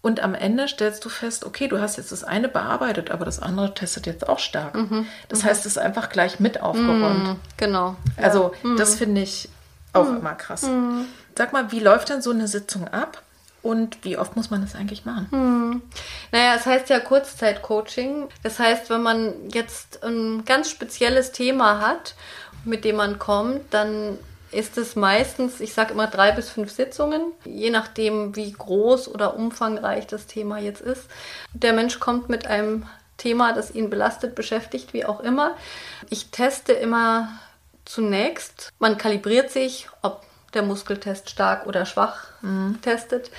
Und am Ende stellst du fest, okay, du hast jetzt das eine bearbeitet, aber das andere testet jetzt auch stark. Mhm. Das mhm. heißt, es ist einfach gleich mit aufgeräumt. Mhm. Genau. Also, ja. das mhm. finde ich auch mhm. immer krass. Mhm. Sag mal, wie läuft denn so eine Sitzung ab? Und wie oft muss man das eigentlich machen? Hm. Naja, es heißt ja Kurzzeitcoaching. Das heißt, wenn man jetzt ein ganz spezielles Thema hat, mit dem man kommt, dann ist es meistens, ich sage immer drei bis fünf Sitzungen, je nachdem, wie groß oder umfangreich das Thema jetzt ist. Der Mensch kommt mit einem Thema, das ihn belastet, beschäftigt, wie auch immer. Ich teste immer zunächst, man kalibriert sich, ob der Muskeltest stark oder schwach mhm. testet.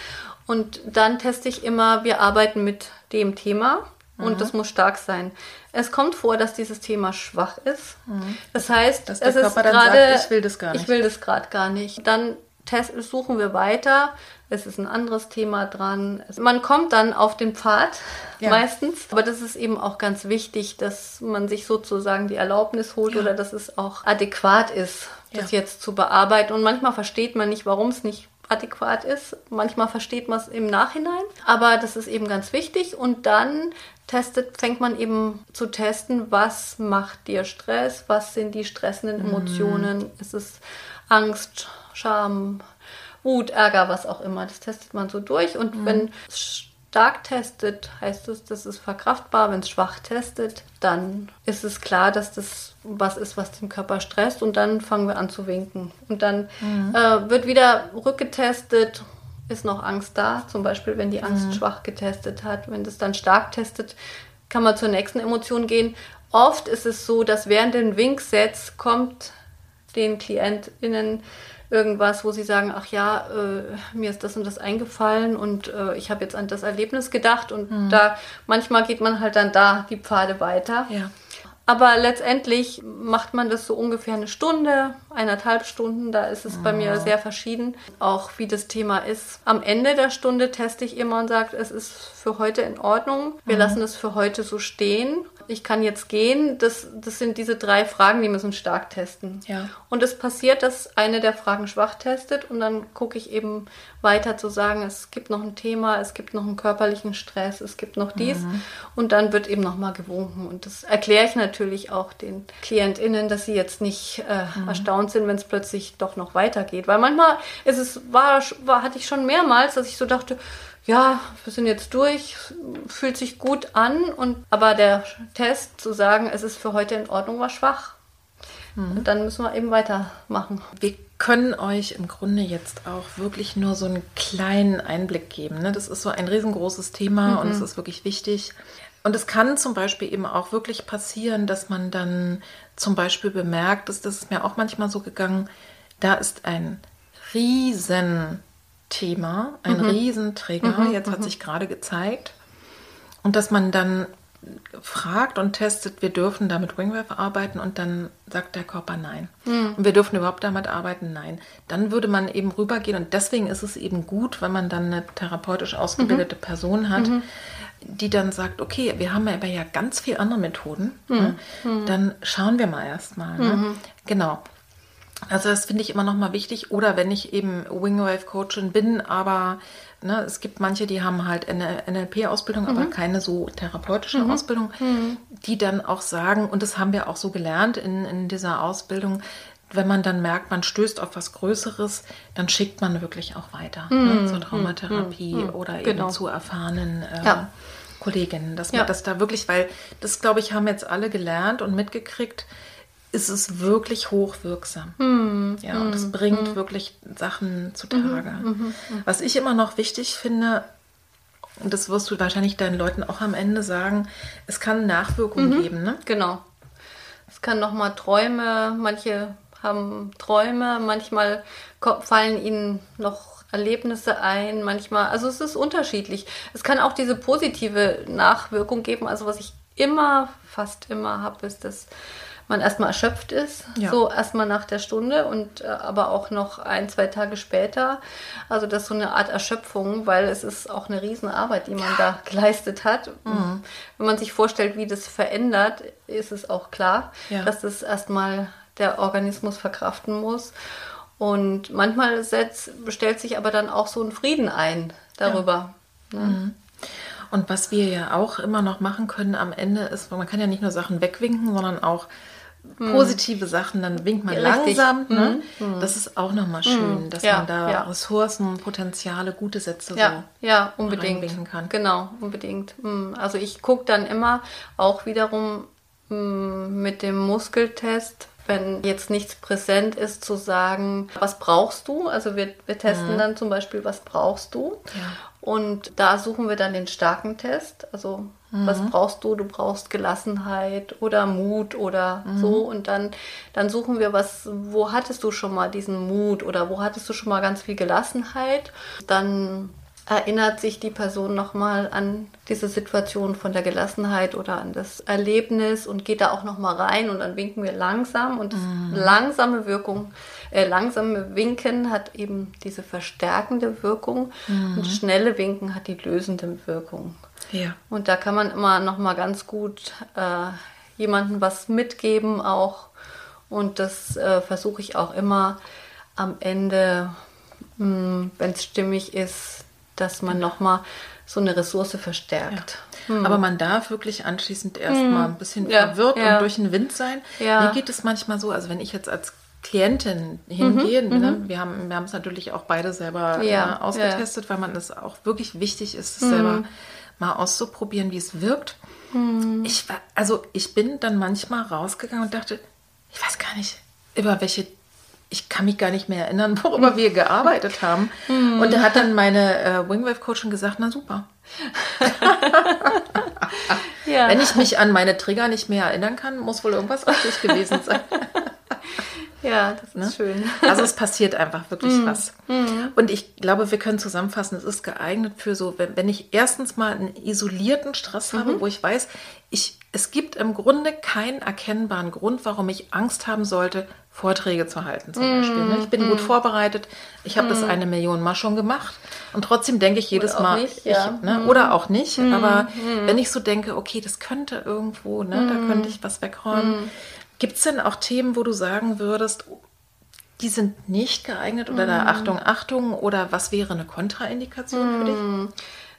Und dann teste ich immer, wir arbeiten mit dem Thema und mhm. das muss stark sein. Es kommt vor, dass dieses Thema schwach ist. Mhm. Das heißt, dass der es Körper ist gerade, ich will das gar nicht. Ich will das gerade gar nicht. Dann test, suchen wir weiter. Es ist ein anderes Thema dran. Man kommt dann auf den Pfad ja. meistens. Aber das ist eben auch ganz wichtig, dass man sich sozusagen die Erlaubnis holt ja. oder dass es auch adäquat ist, das ja. jetzt zu bearbeiten. Und manchmal versteht man nicht, warum es nicht adäquat ist. Manchmal versteht man es im Nachhinein, aber das ist eben ganz wichtig. Und dann testet, fängt man eben zu testen, was macht dir Stress, was sind die stressenden mhm. Emotionen, mhm. ist es Angst, Scham, Wut, Ärger, was auch immer. Das testet man so durch. Und mhm. wenn es stark testet, heißt es, das ist verkraftbar. Wenn es schwach testet, dann ist es klar, dass das was ist, was den Körper stresst. Und dann fangen wir an zu winken. Und dann mhm. äh, wird wieder rückgetestet. Ist noch Angst da? Zum Beispiel, wenn die Angst mhm. schwach getestet hat. Wenn das dann stark testet, kann man zur nächsten Emotion gehen. Oft ist es so, dass während den Winksets kommt den KlientInnen irgendwas, wo sie sagen, ach ja, äh, mir ist das und das eingefallen und äh, ich habe jetzt an das Erlebnis gedacht und mhm. da manchmal geht man halt dann da die Pfade weiter. Ja. Aber letztendlich macht man das so ungefähr eine Stunde, eineinhalb Stunden. Da ist es bei mir mhm. sehr verschieden, auch wie das Thema ist. Am Ende der Stunde teste ich immer und sage, es ist für heute in Ordnung. Wir mhm. lassen es für heute so stehen ich kann jetzt gehen, das, das sind diese drei Fragen, die müssen stark testen. Ja. Und es passiert, dass eine der Fragen schwach testet und dann gucke ich eben weiter zu sagen, es gibt noch ein Thema, es gibt noch einen körperlichen Stress, es gibt noch dies mhm. und dann wird eben nochmal gewunken. Und das erkläre ich natürlich auch den KlientInnen, dass sie jetzt nicht äh, mhm. erstaunt sind, wenn es plötzlich doch noch weitergeht. Weil manchmal ist es, war, war, hatte ich schon mehrmals, dass ich so dachte, ja, wir sind jetzt durch, fühlt sich gut an, und, aber der Test zu sagen, es ist für heute in Ordnung, war schwach. Mhm. Und dann müssen wir eben weitermachen. Wir können euch im Grunde jetzt auch wirklich nur so einen kleinen Einblick geben. Ne? Das ist so ein riesengroßes Thema mhm. und es ist wirklich wichtig. Und es kann zum Beispiel eben auch wirklich passieren, dass man dann zum Beispiel bemerkt, dass das ist mir auch manchmal so gegangen, da ist ein riesen Thema, ein mhm. Riesentrigger, mhm, jetzt hat mhm. sich gerade gezeigt. Und dass man dann fragt und testet, wir dürfen damit Wingwave arbeiten und dann sagt der Körper nein. Mhm. Und wir dürfen überhaupt damit arbeiten, nein. Dann würde man eben rübergehen und deswegen ist es eben gut, wenn man dann eine therapeutisch ausgebildete mhm. Person hat, mhm. die dann sagt, okay, wir haben aber ja ganz viele andere Methoden, ne? dann schauen wir mal erstmal. Ne? Genau. Also das finde ich immer noch mal wichtig. Oder wenn ich eben Wingwave-Coachin bin, aber ne, es gibt manche, die haben halt eine NLP-Ausbildung, mhm. aber keine so therapeutische mhm. Ausbildung, mhm. die dann auch sagen, und das haben wir auch so gelernt in, in dieser Ausbildung, wenn man dann merkt, man stößt auf was Größeres, dann schickt man wirklich auch weiter ne, mhm. zur Traumatherapie mhm. oder genau. eben zu erfahrenen äh, ja. Kolleginnen. Dass man ja. das da wirklich, weil das, glaube ich, haben jetzt alle gelernt und mitgekriegt, ist es wirklich hochwirksam. Mm, ja, und es mm, bringt mm. wirklich Sachen zutage. Mhm, mhm, mhm. Was ich immer noch wichtig finde, und das wirst du wahrscheinlich deinen Leuten auch am Ende sagen, es kann Nachwirkungen mhm. geben, ne? Genau. Es kann nochmal Träume, manche haben Träume, manchmal fallen ihnen noch Erlebnisse ein, manchmal, also es ist unterschiedlich. Es kann auch diese positive Nachwirkung geben. Also was ich immer, fast immer habe, ist das man erstmal erschöpft ist, ja. so erstmal nach der Stunde und äh, aber auch noch ein, zwei Tage später. Also das ist so eine Art Erschöpfung, weil es ist auch eine Riesenarbeit, die man da geleistet hat. Mhm. Wenn man sich vorstellt, wie das verändert, ist es auch klar, ja. dass das erstmal der Organismus verkraften muss. Und manchmal setzt, stellt sich aber dann auch so ein Frieden ein darüber. Ja. Ne? Mhm. Und was wir ja auch immer noch machen können am Ende ist, man kann ja nicht nur Sachen wegwinken, sondern auch. Positive Sachen, dann winkt man Richtig. langsam. Ne? Mhm. Das ist auch nochmal schön, mhm. dass ja, man da ja. Ressourcen, Potenziale, gute Sätze ja, so ja, unbedingt. kann. Genau, unbedingt. Also ich gucke dann immer auch wiederum mit dem Muskeltest, wenn jetzt nichts präsent ist, zu sagen, was brauchst du? Also wir, wir testen mhm. dann zum Beispiel, was brauchst du? Ja. Und da suchen wir dann den starken Test. Also Was brauchst du? Du brauchst Gelassenheit oder Mut oder so. Und dann, dann suchen wir was, wo hattest du schon mal diesen Mut oder wo hattest du schon mal ganz viel Gelassenheit? Dann erinnert sich die Person nochmal an diese Situation von der Gelassenheit oder an das Erlebnis und geht da auch nochmal rein und dann winken wir langsam und Mhm. langsame Wirkung, äh, langsame Winken hat eben diese verstärkende Wirkung Mhm. und schnelle Winken hat die lösende Wirkung. Ja. Und da kann man immer noch mal ganz gut äh, jemandem was mitgeben auch. Und das äh, versuche ich auch immer am Ende, wenn es stimmig ist, dass man noch mal so eine Ressource verstärkt. Aber man darf wirklich anschließend erstmal ein bisschen Hm. Ja, verwirrt ja. und durch den Wind sein. Ja. Mir geht es manchmal so, also wenn ich jetzt als Klientin hingehe, ne, wir haben wir haben es natürlich auch beide selber Mhm, Ja, äh, ausgetestet, weil man es auch wirklich wichtig ist, es selber mal auszuprobieren, wie es wirkt. Ich war, also ich bin dann manchmal rausgegangen und dachte, ich weiß gar nicht, über welche, ich kann mich gar nicht mehr erinnern, worüber wir gearbeitet haben. Und da hat dann meine äh, Wingwave-Coachin gesagt, na super. Ja. Wenn ich mich an meine Trigger nicht mehr erinnern kann, muss wohl irgendwas richtig gewesen sein. ja, das ist schön. Also es passiert einfach wirklich was. Und ich glaube, wir können zusammenfassen, es ist geeignet für so, wenn, wenn ich erstens mal einen isolierten Stress habe, wo ich weiß, ich, es gibt im Grunde keinen erkennbaren Grund, warum ich Angst haben sollte, Vorträge zu halten zum Beispiel. ne? Ich bin gut vorbereitet, ich habe das eine Million Mal schon gemacht und trotzdem denke ich jedes auch Mal, nicht, ich, ja. ne? oder auch nicht, aber wenn ich so denke, okay, das könnte irgendwo, ne, da könnte ich was wegräumen. Gibt es denn auch Themen, wo du sagen würdest, die sind nicht geeignet oder da Achtung, Achtung oder was wäre eine Kontraindikation für dich?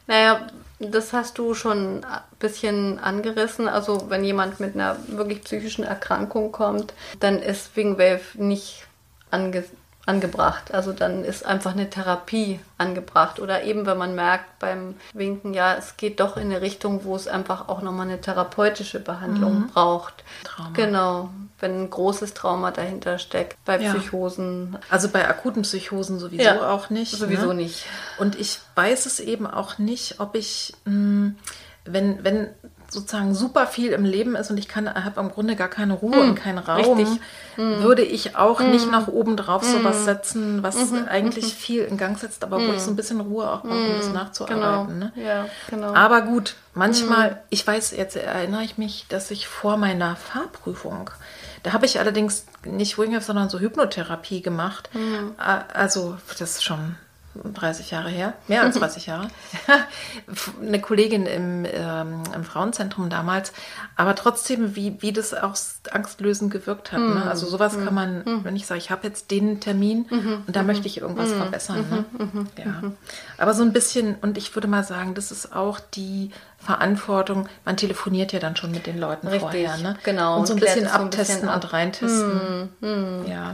Naja, das hast du schon ein bisschen angerissen. Also wenn jemand mit einer wirklich psychischen Erkrankung kommt, dann ist Wingwave nicht ange angebracht. Also dann ist einfach eine Therapie angebracht. Oder eben, wenn man merkt beim Winken, ja, es geht doch in eine Richtung, wo es einfach auch nochmal eine therapeutische Behandlung braucht. Trauma. Genau, wenn ein großes Trauma dahinter steckt. Bei Ja. Psychosen Also bei akuten Psychosen sowieso Ja, auch nicht. sowieso ne? nicht. Und ich weiß es eben auch nicht, ob ich, mh, wenn, wenn sozusagen super viel im Leben ist und ich kann, habe im Grunde gar keine Ruhe und keinen Raum, richtig. würde ich auch nicht noch oben drauf sowas setzen, was eigentlich viel in Gang setzt, aber wo ich so ein bisschen Ruhe auch brauche, um das Genau. nachzuarbeiten. Ne? Ja, genau. Aber gut, manchmal, ich weiß, jetzt erinnere ich mich, dass ich vor meiner Fahrprüfung, da habe ich allerdings nicht Wingwave, sondern so Hypnotherapie gemacht. Also, das ist schon 30 Jahre her, mehr als 30 Jahre. Eine Kollegin im, ähm, im Frauenzentrum damals, aber trotzdem, wie, wie das auch angstlösend gewirkt hat. Ne? Also sowas kann man, wenn ich sage, ich habe jetzt den Termin und da möchte ich irgendwas verbessern. Ne? Ja. Aber so ein bisschen, und ich würde mal sagen, das ist auch die Verantwortung, man telefoniert ja dann schon mit den Leuten Richtig, vorher. Ne? genau, Und so ein bisschen es so ein abtesten bisschen ab. und reintesten. Ja.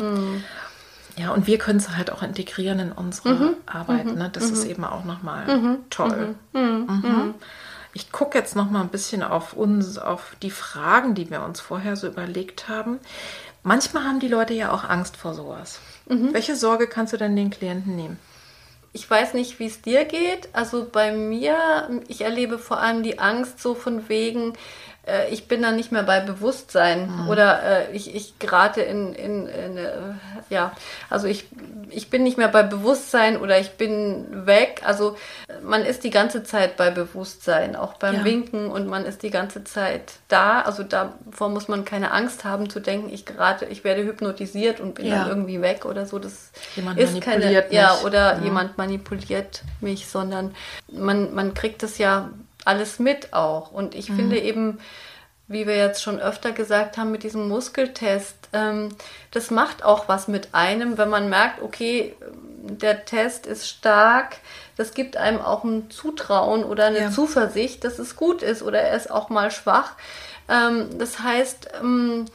Ja, und wir können es halt auch integrieren in unsere Arbeit. Ne? Das ist eben auch nochmal toll. Mhm. Ich gucke jetzt noch mal ein bisschen auf uns, auf die Fragen, die wir uns vorher so überlegt haben. Manchmal haben die Leute ja auch Angst vor sowas. Welche Sorge kannst du denn den Klienten nehmen? Ich weiß nicht, wie es dir geht. Also bei mir, ich erlebe vor allem die Angst so von wegen, äh, ich bin dann nicht mehr bei Bewusstsein oder äh, ich, ich gerate in, in, in äh, ja, also ich, ich bin nicht mehr bei Bewusstsein oder ich bin weg. Also äh, man ist die ganze Zeit bei Bewusstsein, auch beim Ja. Winken und man ist die ganze Zeit da. Also davor muss man keine Angst haben zu denken, ich gerate, ich werde hypnotisiert und bin Ja. dann irgendwie weg oder so. Das Jemand ist keine, manipuliert ja, mich. oder jemand manipuliert mich, sondern man, man kriegt das ja alles mit auch. Und ich finde eben, wie wir jetzt schon öfter gesagt haben, mit diesem Muskeltest, ähm, das macht auch was mit einem, wenn man merkt, okay, der Test ist stark, das gibt einem auch ein Zutrauen oder eine Ja. Zuversicht, dass es gut ist oder er ist auch mal schwach. Ähm, das heißt, ähm,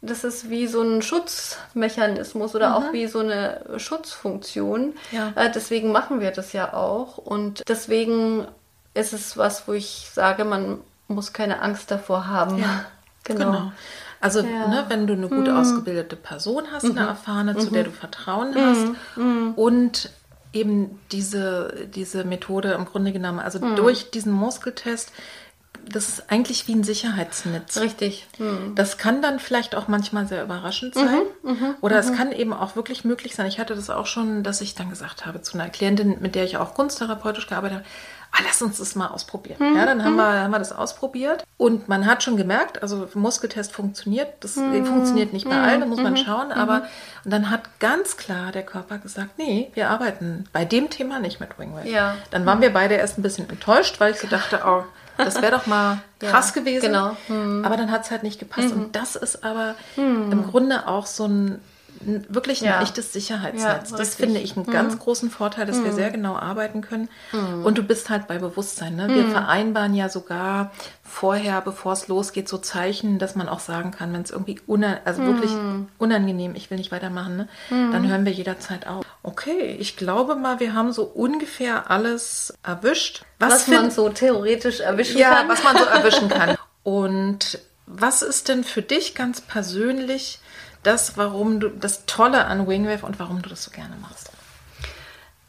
das ist wie so ein Schutzmechanismus oder auch wie so eine Schutzfunktion. Ja. Äh, deswegen machen wir das ja auch. Und deswegen ist es was, wo ich sage, man muss keine Angst davor haben. Ja, genau. Also, Ja. Mhm. ne, wenn du eine gut ausgebildete Person hast, eine erfahrene, zu der du Vertrauen hast Mhm. und eben diese, diese Methode im Grunde genommen, also Mhm. durch diesen Muskeltest das ist eigentlich wie ein Sicherheitsnetz. Richtig. Das kann dann vielleicht auch manchmal sehr überraschend sein. Mhm, mhm oder mhm. es kann eben auch wirklich möglich sein. Ich hatte das auch schon, dass ich dann gesagt habe zu einer Klientin, mit der ich auch kunsttherapeutisch gearbeitet habe, ah, lass uns das mal ausprobieren. Mhm. Ja, dann haben wir, haben wir das ausprobiert und man hat schon gemerkt, also Muskeltest funktioniert, das mhm. funktioniert nicht bei allen, da muss man mhm. schauen, aber und dann hat ganz klar der Körper gesagt, nee, wir arbeiten bei dem Thema nicht mit Wingwave. Ja. Dann waren wir beide erst ein bisschen enttäuscht, weil ich so dachte, oh, das wäre doch mal krass ja, gewesen. Genau. Mhm. Aber dann hat es halt nicht gepasst. Mhm. Und das ist aber mhm. im Grunde auch so ein wirklich ein ja. echtes Sicherheitsnetz. Ja, das finde ich einen mhm. ganz großen Vorteil, dass mhm. wir sehr genau arbeiten können. Mhm. Und du bist halt bei Bewusstsein. Ne? Wir mhm. vereinbaren ja sogar vorher, bevor es losgeht, so Zeichen, dass man auch sagen kann, wenn es irgendwie una also wirklich mhm. unangenehm, ich will nicht weitermachen, ne? Mhm. dann hören wir jederzeit auf. Okay, ich glaube mal, wir haben so ungefähr alles erwischt. Was, was man so theoretisch erwischen ja, kann. Ja, was man so erwischen kann. Und was ist denn für dich ganz persönlich das, warum du das Tolle an Wingwave und warum du das so gerne machst?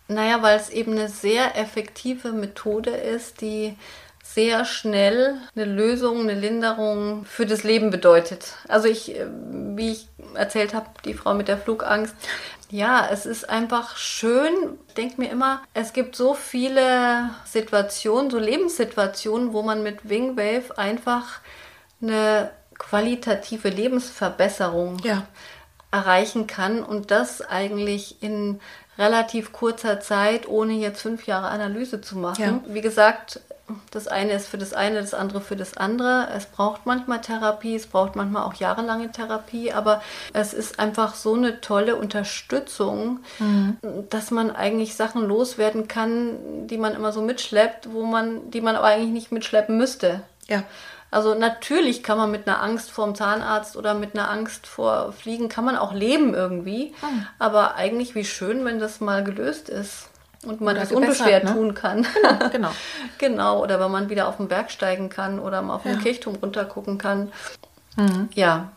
Naja, weil es eben eine sehr effektive Methode ist, die sehr schnell eine Lösung, eine Linderung für das Leben bedeutet. Also ich, äh, wie ich erzählt habe, die Frau mit der Flugangst, ja, es ist einfach schön. Ich denke mir immer, es gibt so viele Situationen, so Lebenssituationen, wo man mit Wingwave einfach eine qualitative Lebensverbesserung ja. erreichen kann und das eigentlich in relativ kurzer Zeit, ohne jetzt fünf Jahre Analyse zu machen. Ja. Wie gesagt, das eine ist für das eine, das andere für das andere. Es braucht manchmal Therapie, es braucht manchmal auch jahrelange Therapie, aber es ist einfach so eine tolle Unterstützung, mhm. dass man eigentlich Sachen loswerden kann, die man immer so mitschleppt, wo man, die man aber eigentlich nicht mitschleppen müsste. Ja. Also natürlich kann man mit einer Angst vorm Zahnarzt oder mit einer Angst vor Fliegen kann man auch leben irgendwie. Hm. Aber eigentlich wie schön, wenn das mal gelöst ist und man oder das unbeschwert ne? tun kann. Genau, genau. genau. Oder wenn man wieder auf den Berg steigen kann oder mal auf den Kirchturm runtergucken kann. Mhm. Ja,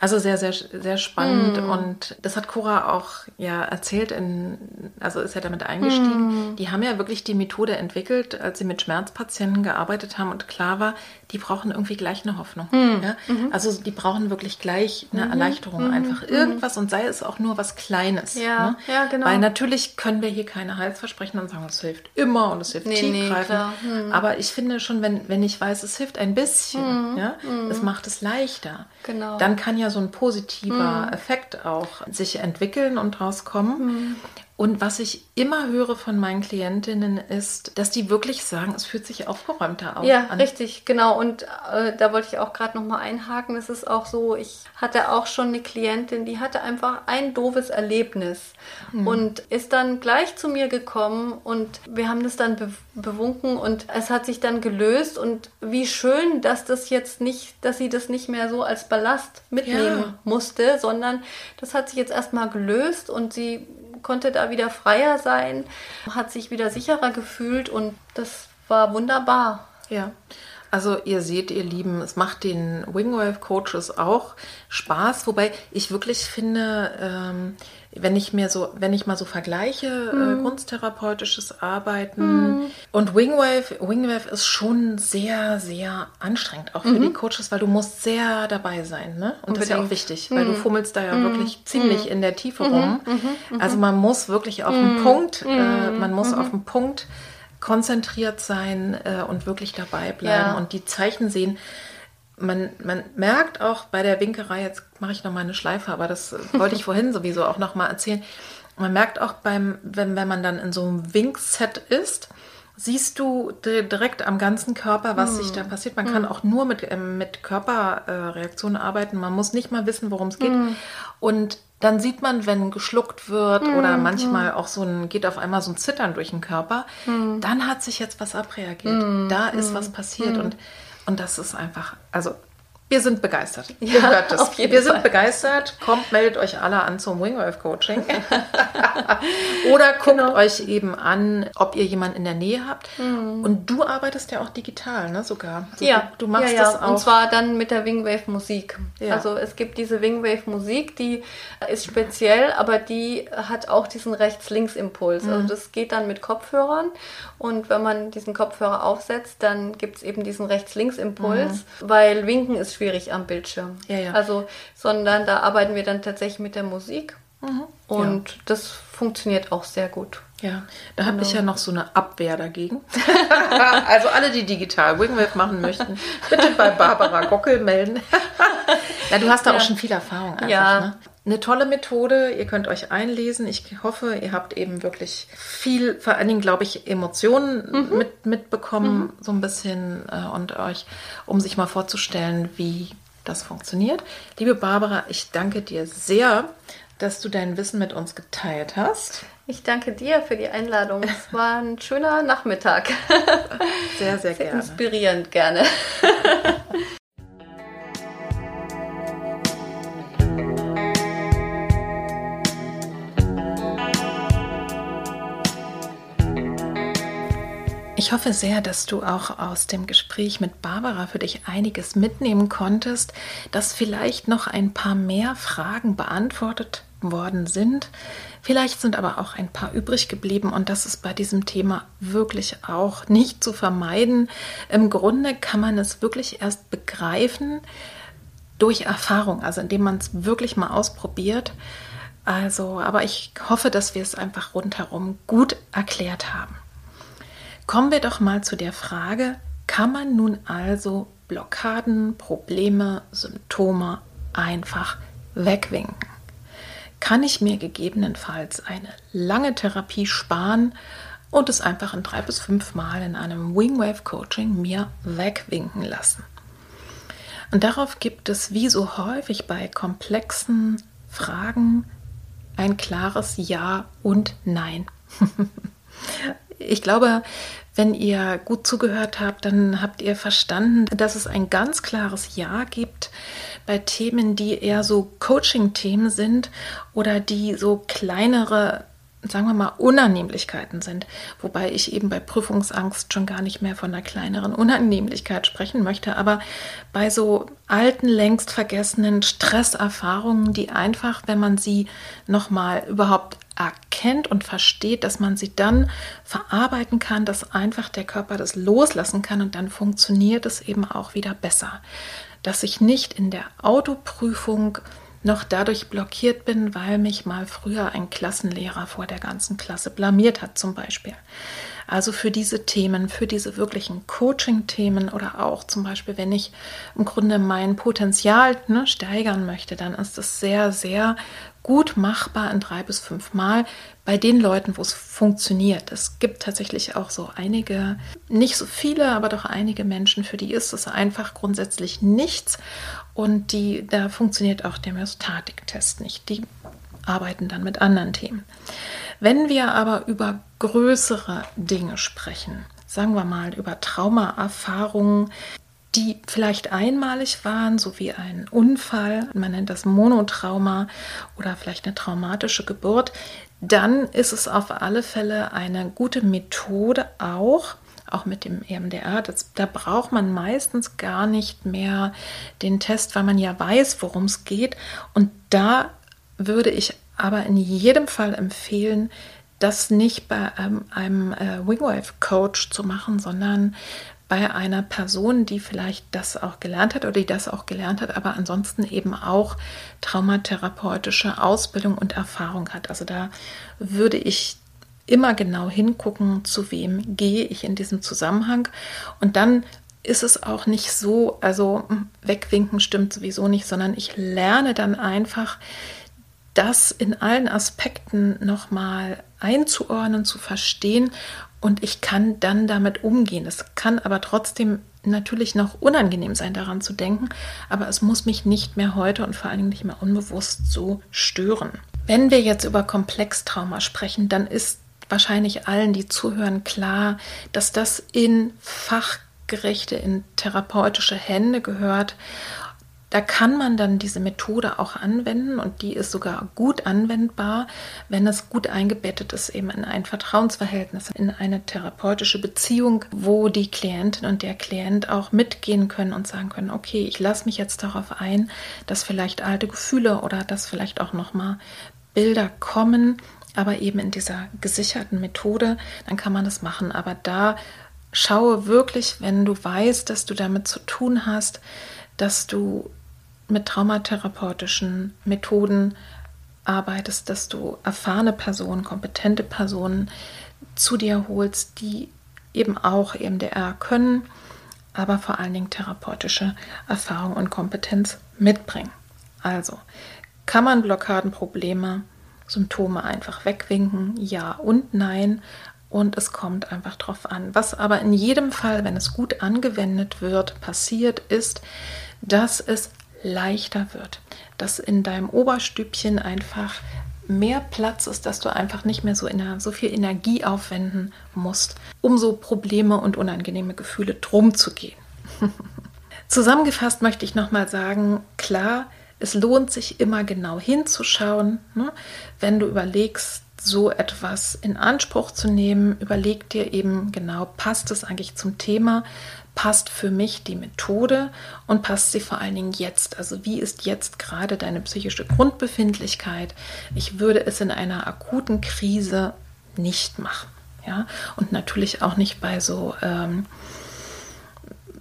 also sehr, sehr, sehr spannend. Mm. Und das hat Cora auch ja erzählt, in, also ist ja damit eingestiegen. Mm. Die haben ja wirklich die Methode entwickelt, als sie mit Schmerzpatienten gearbeitet haben und klar war, die brauchen irgendwie gleich eine Hoffnung. Mm. Ja? -hmm. Also die brauchen wirklich gleich eine -hmm. Erleichterung, -hmm. einfach mhm. irgendwas und sei es auch nur was Kleines. Ja, ne? ja genau. Weil natürlich können wir hier keine Heilsversprechen und sagen, es hilft immer und es hilft nee, tiefgreifend. Nee, mhm. Aber ich finde schon, wenn, wenn ich weiß, es hilft ein bisschen, mhm. ja, es macht es leichter. Genau. Dann kann ja so ein positiver mhm. Effekt auch sich entwickeln und rauskommen. Mhm. Und was ich immer höre von meinen Klientinnen ist, dass die wirklich sagen, es fühlt sich aufgeräumter auf ja, an. richtig, genau. Und äh, da wollte ich auch gerade noch mal einhaken. Es ist auch so, ich hatte auch schon eine Klientin, die hatte einfach ein doofes Erlebnis mhm. und ist dann gleich zu mir gekommen und wir haben das dann be bewunken und es hat sich dann gelöst und wie schön, dass das jetzt nicht, dass sie das nicht mehr so als Ballast mitnehmen ja. musste, sondern das hat sich jetzt erstmal gelöst und sie konnte da wieder freier sein, hat sich wieder sicherer gefühlt und das war wunderbar. Ja. Also ihr seht, ihr Lieben, es macht den Wingwave Coaches auch Spaß, wobei ich wirklich finde, ähm, wenn ich mir so, wenn ich mal so vergleiche, mhm. äh, kunsttherapeutisches Arbeiten mhm. und Wingwave, Wingwave ist schon sehr, sehr anstrengend, auch für mhm. die Coaches, weil du musst sehr dabei sein, ne? Und Unbedingt. das ist ja auch wichtig, weil du mhm. fummelst da ja mhm. wirklich ziemlich mhm. in der Tiefe rum. Also man muss wirklich auf den Punkt, äh, man muss auf den Punkt konzentriert sein äh, und wirklich dabei bleiben ja. und die Zeichen sehen. Man, man merkt auch bei der Winkerei, jetzt mache ich noch mal eine Schleife, aber das wollte ich vorhin sowieso auch noch mal erzählen. Man merkt auch beim, wenn, wenn man dann in so einem Winkset ist, siehst du direkt am ganzen Körper, was hm. sich da passiert. Man hm. kann auch nur mit, äh, mit Körperreaktionen äh, arbeiten. Man muss nicht mal wissen, worum es geht. Hm. Und dann sieht man, wenn geschluckt wird mhm. oder manchmal auch so ein, geht auf einmal so ein Zittern durch den Körper, dann hat sich jetzt was abreagiert. Da ist was passiert und, und das ist einfach, also Wir sind begeistert. Ja, auf jeden Wir Fall. sind begeistert. Kommt, meldet euch alle an zum Wingwave Coaching. Oder guckt genau. euch eben an, ob ihr jemanden in der Nähe habt. Mhm. Und du arbeitest ja auch digital, ne? Sogar. Also ja, du, du machst ja, ja. das auch. Und zwar dann mit der Wingwave Musik. Ja. Also es gibt diese Wingwave Musik, die ist speziell, aber die hat auch diesen Rechts-Links-Impuls. Mhm. Also das geht dann mit Kopfhörern. Und wenn man diesen Kopfhörer aufsetzt, dann gibt es eben diesen Rechts-Links-Impuls, mhm. weil Winken ist schwierig am Bildschirm. Ja, ja. Also, sondern da arbeiten wir dann tatsächlich mit der Musik. Mhm. Und ja. das funktioniert auch sehr gut. Ja, da habe ich ja genau. noch so eine Abwehr dagegen. also alle, die digital Wingwave machen möchten, bitte bei Barbara Gockel melden. ja, du hast da ja. auch schon viel Erfahrung einfach. Ja. Ne? Eine tolle Methode, ihr könnt euch einlesen. Ich hoffe, ihr habt eben wirklich viel, vor allen Dingen, glaube ich, Emotionen mhm. mit, mitbekommen, mhm. so ein bisschen äh, und euch, um sich mal vorzustellen, wie das funktioniert. Liebe Barbara, ich danke dir sehr, dass du dein Wissen mit uns geteilt hast. Ich danke dir für die Einladung. Es war ein schöner Nachmittag. Sehr, sehr, sehr gerne. Inspirierend gerne. Ich hoffe sehr, dass du auch aus dem Gespräch mit Barbara für dich einiges mitnehmen konntest, dass vielleicht noch ein paar mehr Fragen beantwortet worden sind. Vielleicht sind aber auch ein paar übrig geblieben und das ist bei diesem Thema wirklich auch nicht zu vermeiden. Im Grunde kann man es wirklich erst begreifen durch Erfahrung, also indem man es wirklich mal ausprobiert. Also, aber ich hoffe, dass wir es einfach rundherum gut erklärt haben. Kommen wir doch mal zu der Frage, kann man nun also Blockaden, Probleme, Symptome einfach wegwinken? Kann ich mir gegebenenfalls eine lange Therapie sparen und es einfach in drei bis fünf Mal in einem Wingwave Coaching mir wegwinken lassen? Und darauf gibt es wie so häufig bei komplexen Fragen ein klares Ja und Nein. ich glaube, wenn ihr gut zugehört habt, dann habt ihr verstanden, dass es ein ganz klares Ja gibt bei Themen, die eher so Coaching-Themen sind oder die so kleinere sagen wir mal, Unannehmlichkeiten sind. Wobei ich eben bei Prüfungsangst schon gar nicht mehr von einer kleineren Unannehmlichkeit sprechen möchte, aber bei so alten, längst vergessenen Stresserfahrungen, die einfach, wenn man sie nochmal überhaupt erkennt und versteht, dass man sie dann verarbeiten kann, dass einfach der Körper das loslassen kann und dann funktioniert es eben auch wieder besser. Dass ich nicht in der Autoprüfung noch dadurch blockiert bin, weil mich mal früher ein Klassenlehrer vor der ganzen Klasse blamiert hat zum Beispiel. Also für diese Themen, für diese wirklichen Coaching-Themen oder auch zum Beispiel, wenn ich im Grunde mein Potenzial ne, steigern möchte, dann ist es sehr, sehr gut machbar in drei bis fünf Mal bei den Leuten, wo es funktioniert. Es gibt tatsächlich auch so einige, nicht so viele, aber doch einige Menschen, für die ist es einfach grundsätzlich nichts und die, da funktioniert auch der Myostatik-Test nicht. Die arbeiten dann mit anderen Themen. Wenn wir aber über größere Dinge sprechen, sagen wir mal über Traumaerfahrungen, die vielleicht einmalig waren, so wie ein Unfall, man nennt das Monotrauma oder vielleicht eine traumatische Geburt, dann ist es auf alle Fälle eine gute Methode auch, auch mit dem EMDR, das, da braucht man meistens gar nicht mehr den Test, weil man ja weiß, worum es geht. Und da würde ich aber in jedem Fall empfehlen, das nicht bei ähm, einem äh, Wingwave-Coach zu machen, sondern bei einer Person, die vielleicht das auch gelernt hat oder die das auch gelernt hat, aber ansonsten eben auch traumatherapeutische Ausbildung und Erfahrung hat. Also da würde ich immer genau hingucken, zu wem gehe ich in diesem Zusammenhang. Und dann ist es auch nicht so, also wegwinken stimmt sowieso nicht, sondern ich lerne dann einfach, das in allen Aspekten nochmal einzuordnen, zu verstehen und ich kann dann damit umgehen. Es kann aber trotzdem natürlich noch unangenehm sein, daran zu denken, aber es muss mich nicht mehr heute und vor allen Dingen nicht mehr unbewusst so stören. Wenn wir jetzt über Komplextrauma sprechen, dann ist wahrscheinlich allen, die zuhören, klar, dass das in fachgerechte, in therapeutische Hände gehört da kann man dann diese Methode auch anwenden und die ist sogar gut anwendbar, wenn es gut eingebettet ist eben in ein Vertrauensverhältnis, in eine therapeutische Beziehung, wo die Klientin und der Klient auch mitgehen können und sagen können, okay, ich lasse mich jetzt darauf ein, dass vielleicht alte Gefühle oder dass vielleicht auch noch mal Bilder kommen, aber eben in dieser gesicherten Methode, dann kann man das machen, aber da schaue wirklich, wenn du weißt, dass du damit zu tun hast, dass du mit traumatherapeutischen Methoden arbeitest, dass du erfahrene Personen, kompetente Personen zu dir holst, die eben auch EMDR können, aber vor allen Dingen therapeutische Erfahrung und Kompetenz mitbringen. Also kann man Blockadenprobleme, Symptome einfach wegwinken? Ja und nein. Und es kommt einfach drauf an. Was aber in jedem Fall, wenn es gut angewendet wird, passiert, ist, dass es leichter wird, dass in deinem Oberstübchen einfach mehr Platz ist, dass du einfach nicht mehr so, so viel Energie aufwenden musst, um so Probleme und unangenehme Gefühle drum zu gehen. Zusammengefasst möchte ich nochmal sagen, klar, es lohnt sich immer genau hinzuschauen. Ne? Wenn du überlegst, so etwas in Anspruch zu nehmen, überleg dir eben genau, passt es eigentlich zum Thema, passt für mich die Methode und passt sie vor allen Dingen jetzt. Also wie ist jetzt gerade deine psychische Grundbefindlichkeit? Ich würde es in einer akuten Krise nicht machen. Ja? Und natürlich auch nicht bei so ähm,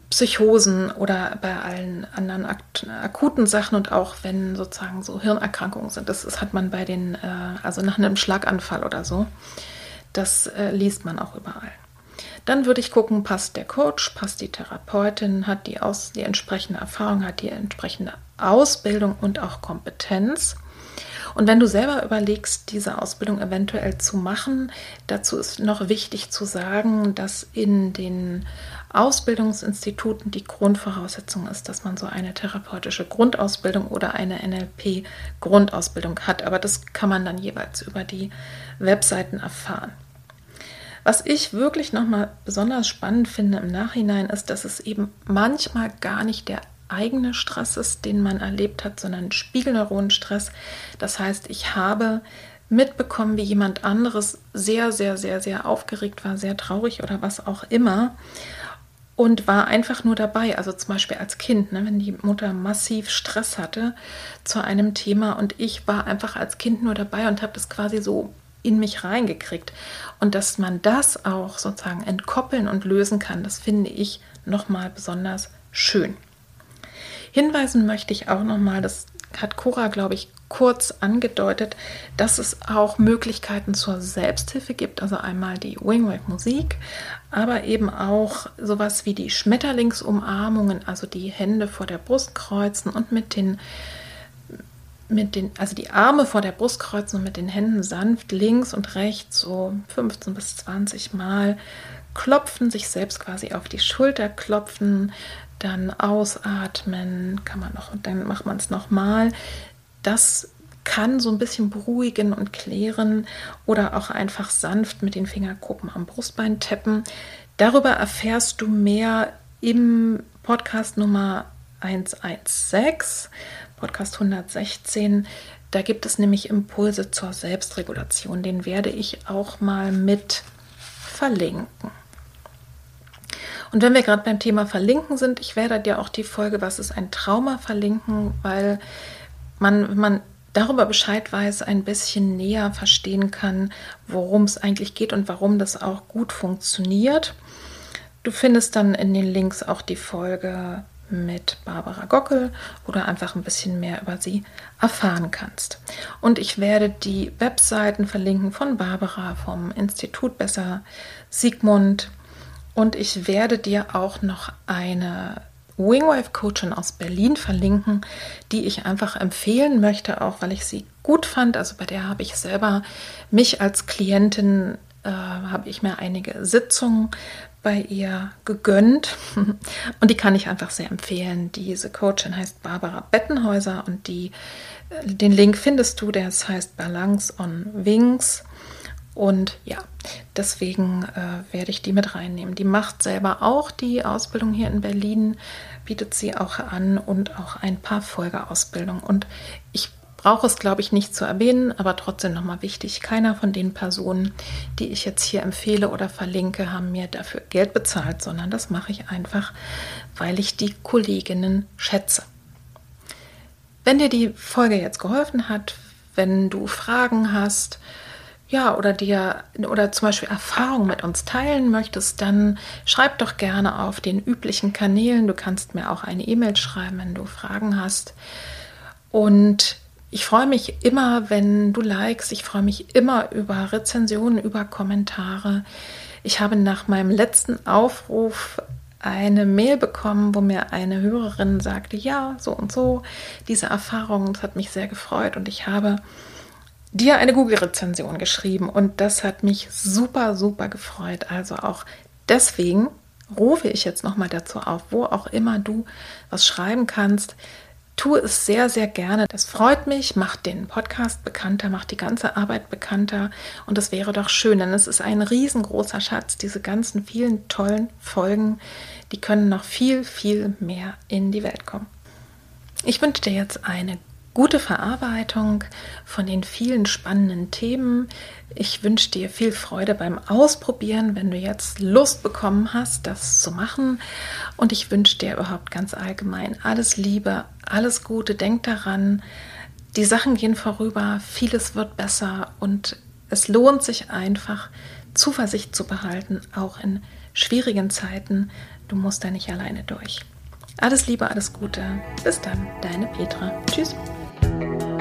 Psychosen oder bei allen anderen akuten Sachen und auch wenn sozusagen so Hirnerkrankungen sind. Das, das hat man bei den, äh, also nach einem Schlaganfall oder so. Das äh, liest man auch überall. Dann würde ich gucken, passt der Coach, passt die Therapeutin, hat die, aus, die entsprechende Erfahrung, hat die entsprechende Ausbildung und auch Kompetenz. Und wenn du selber überlegst, diese Ausbildung eventuell zu machen, dazu ist noch wichtig zu sagen, dass in den Ausbildungsinstituten die Grundvoraussetzung ist, dass man so eine therapeutische Grundausbildung oder eine NLP-Grundausbildung hat. Aber das kann man dann jeweils über die Webseiten erfahren. Was ich wirklich nochmal besonders spannend finde im Nachhinein ist, dass es eben manchmal gar nicht der eigene Stress ist, den man erlebt hat, sondern Spiegelneuronenstress. Das heißt, ich habe mitbekommen, wie jemand anderes sehr, sehr, sehr, sehr aufgeregt war, sehr traurig oder was auch immer und war einfach nur dabei. Also zum Beispiel als Kind, ne, wenn die Mutter massiv Stress hatte zu einem Thema und ich war einfach als Kind nur dabei und habe das quasi so in mich reingekriegt. Und dass man das auch sozusagen entkoppeln und lösen kann, das finde ich nochmal besonders schön. Hinweisen möchte ich auch nochmal, das hat Cora, glaube ich, kurz angedeutet, dass es auch Möglichkeiten zur Selbsthilfe gibt. Also einmal die Wingwave Musik, aber eben auch sowas wie die Schmetterlingsumarmungen, also die Hände vor der Brust kreuzen und mit den mit den, also die Arme vor der Brust kreuzen und mit den Händen sanft links und rechts so 15 bis 20 Mal klopfen, sich selbst quasi auf die Schulter klopfen, dann ausatmen, kann man noch, und dann macht man es nochmal. Das kann so ein bisschen beruhigen und klären oder auch einfach sanft mit den Fingerkuppen am Brustbein tappen. Darüber erfährst du mehr im Podcast Nummer 116 Podcast 116. Da gibt es nämlich Impulse zur Selbstregulation. Den werde ich auch mal mit verlinken. Und wenn wir gerade beim Thema Verlinken sind, ich werde dir auch die Folge, was ist ein Trauma, verlinken, weil man, wenn man darüber Bescheid weiß, ein bisschen näher verstehen kann, worum es eigentlich geht und warum das auch gut funktioniert. Du findest dann in den Links auch die Folge mit Barbara Gockel oder einfach ein bisschen mehr über sie erfahren kannst. Und ich werde die Webseiten verlinken von Barbara vom Institut Besser Sigmund und ich werde dir auch noch eine Wingwave Coachin aus Berlin verlinken, die ich einfach empfehlen möchte, auch weil ich sie gut fand. Also bei der habe ich selber mich als Klientin äh, habe ich mir einige Sitzungen bei ihr gegönnt und die kann ich einfach sehr empfehlen. Diese Coachin heißt Barbara Bettenhäuser und die, äh, den Link findest du, der heißt Balance on Wings Und ja, deswegen äh, werde ich die mit reinnehmen. Die macht selber auch die Ausbildung hier in Berlin, bietet sie auch an und auch ein paar Folgeausbildungen. Und ich brauche es, glaube ich, nicht zu erwähnen, aber trotzdem nochmal wichtig. Keiner von den Personen, die ich jetzt hier empfehle oder verlinke, haben mir dafür Geld bezahlt, sondern das mache ich einfach, weil ich die Kolleginnen schätze. Wenn dir die Folge jetzt geholfen hat, wenn du Fragen hast, ja, oder dir oder zum Beispiel Erfahrungen mit uns teilen möchtest, dann schreib doch gerne auf den üblichen Kanälen. Du kannst mir auch eine E-Mail schreiben, wenn du Fragen hast. Und ich freue mich immer, wenn du likest. Ich freue mich immer über Rezensionen, über Kommentare. Ich habe nach meinem letzten Aufruf eine Mail bekommen, wo mir eine Hörerin sagte, ja, so und so, diese Erfahrung, das hat mich sehr gefreut und ich habe dir eine Google-Rezension geschrieben und das hat mich super, super gefreut. Also auch deswegen rufe ich jetzt nochmal dazu auf, wo auch immer du was schreiben kannst. Tu es sehr, sehr gerne. Das freut mich, macht den Podcast bekannter, macht die ganze Arbeit bekannter. Und das wäre doch schön, denn es ist ein riesengroßer Schatz. Diese ganzen vielen tollen Folgen, die können noch viel, viel mehr in die Welt kommen. Ich wünsche dir jetzt eine gute Verarbeitung von den vielen spannenden Themen. Ich wünsche dir viel Freude beim Ausprobieren, wenn du jetzt Lust bekommen hast, das zu machen. Und ich wünsche dir überhaupt ganz allgemein alles Liebe, alles Gute. Denk daran, die Sachen gehen vorüber, vieles wird besser und es lohnt sich einfach, Zuversicht zu behalten, auch in schwierigen Zeiten. Du musst da nicht alleine durch. Alles Liebe, alles Gute. Bis dann, deine Petra. Tschüss. Bye.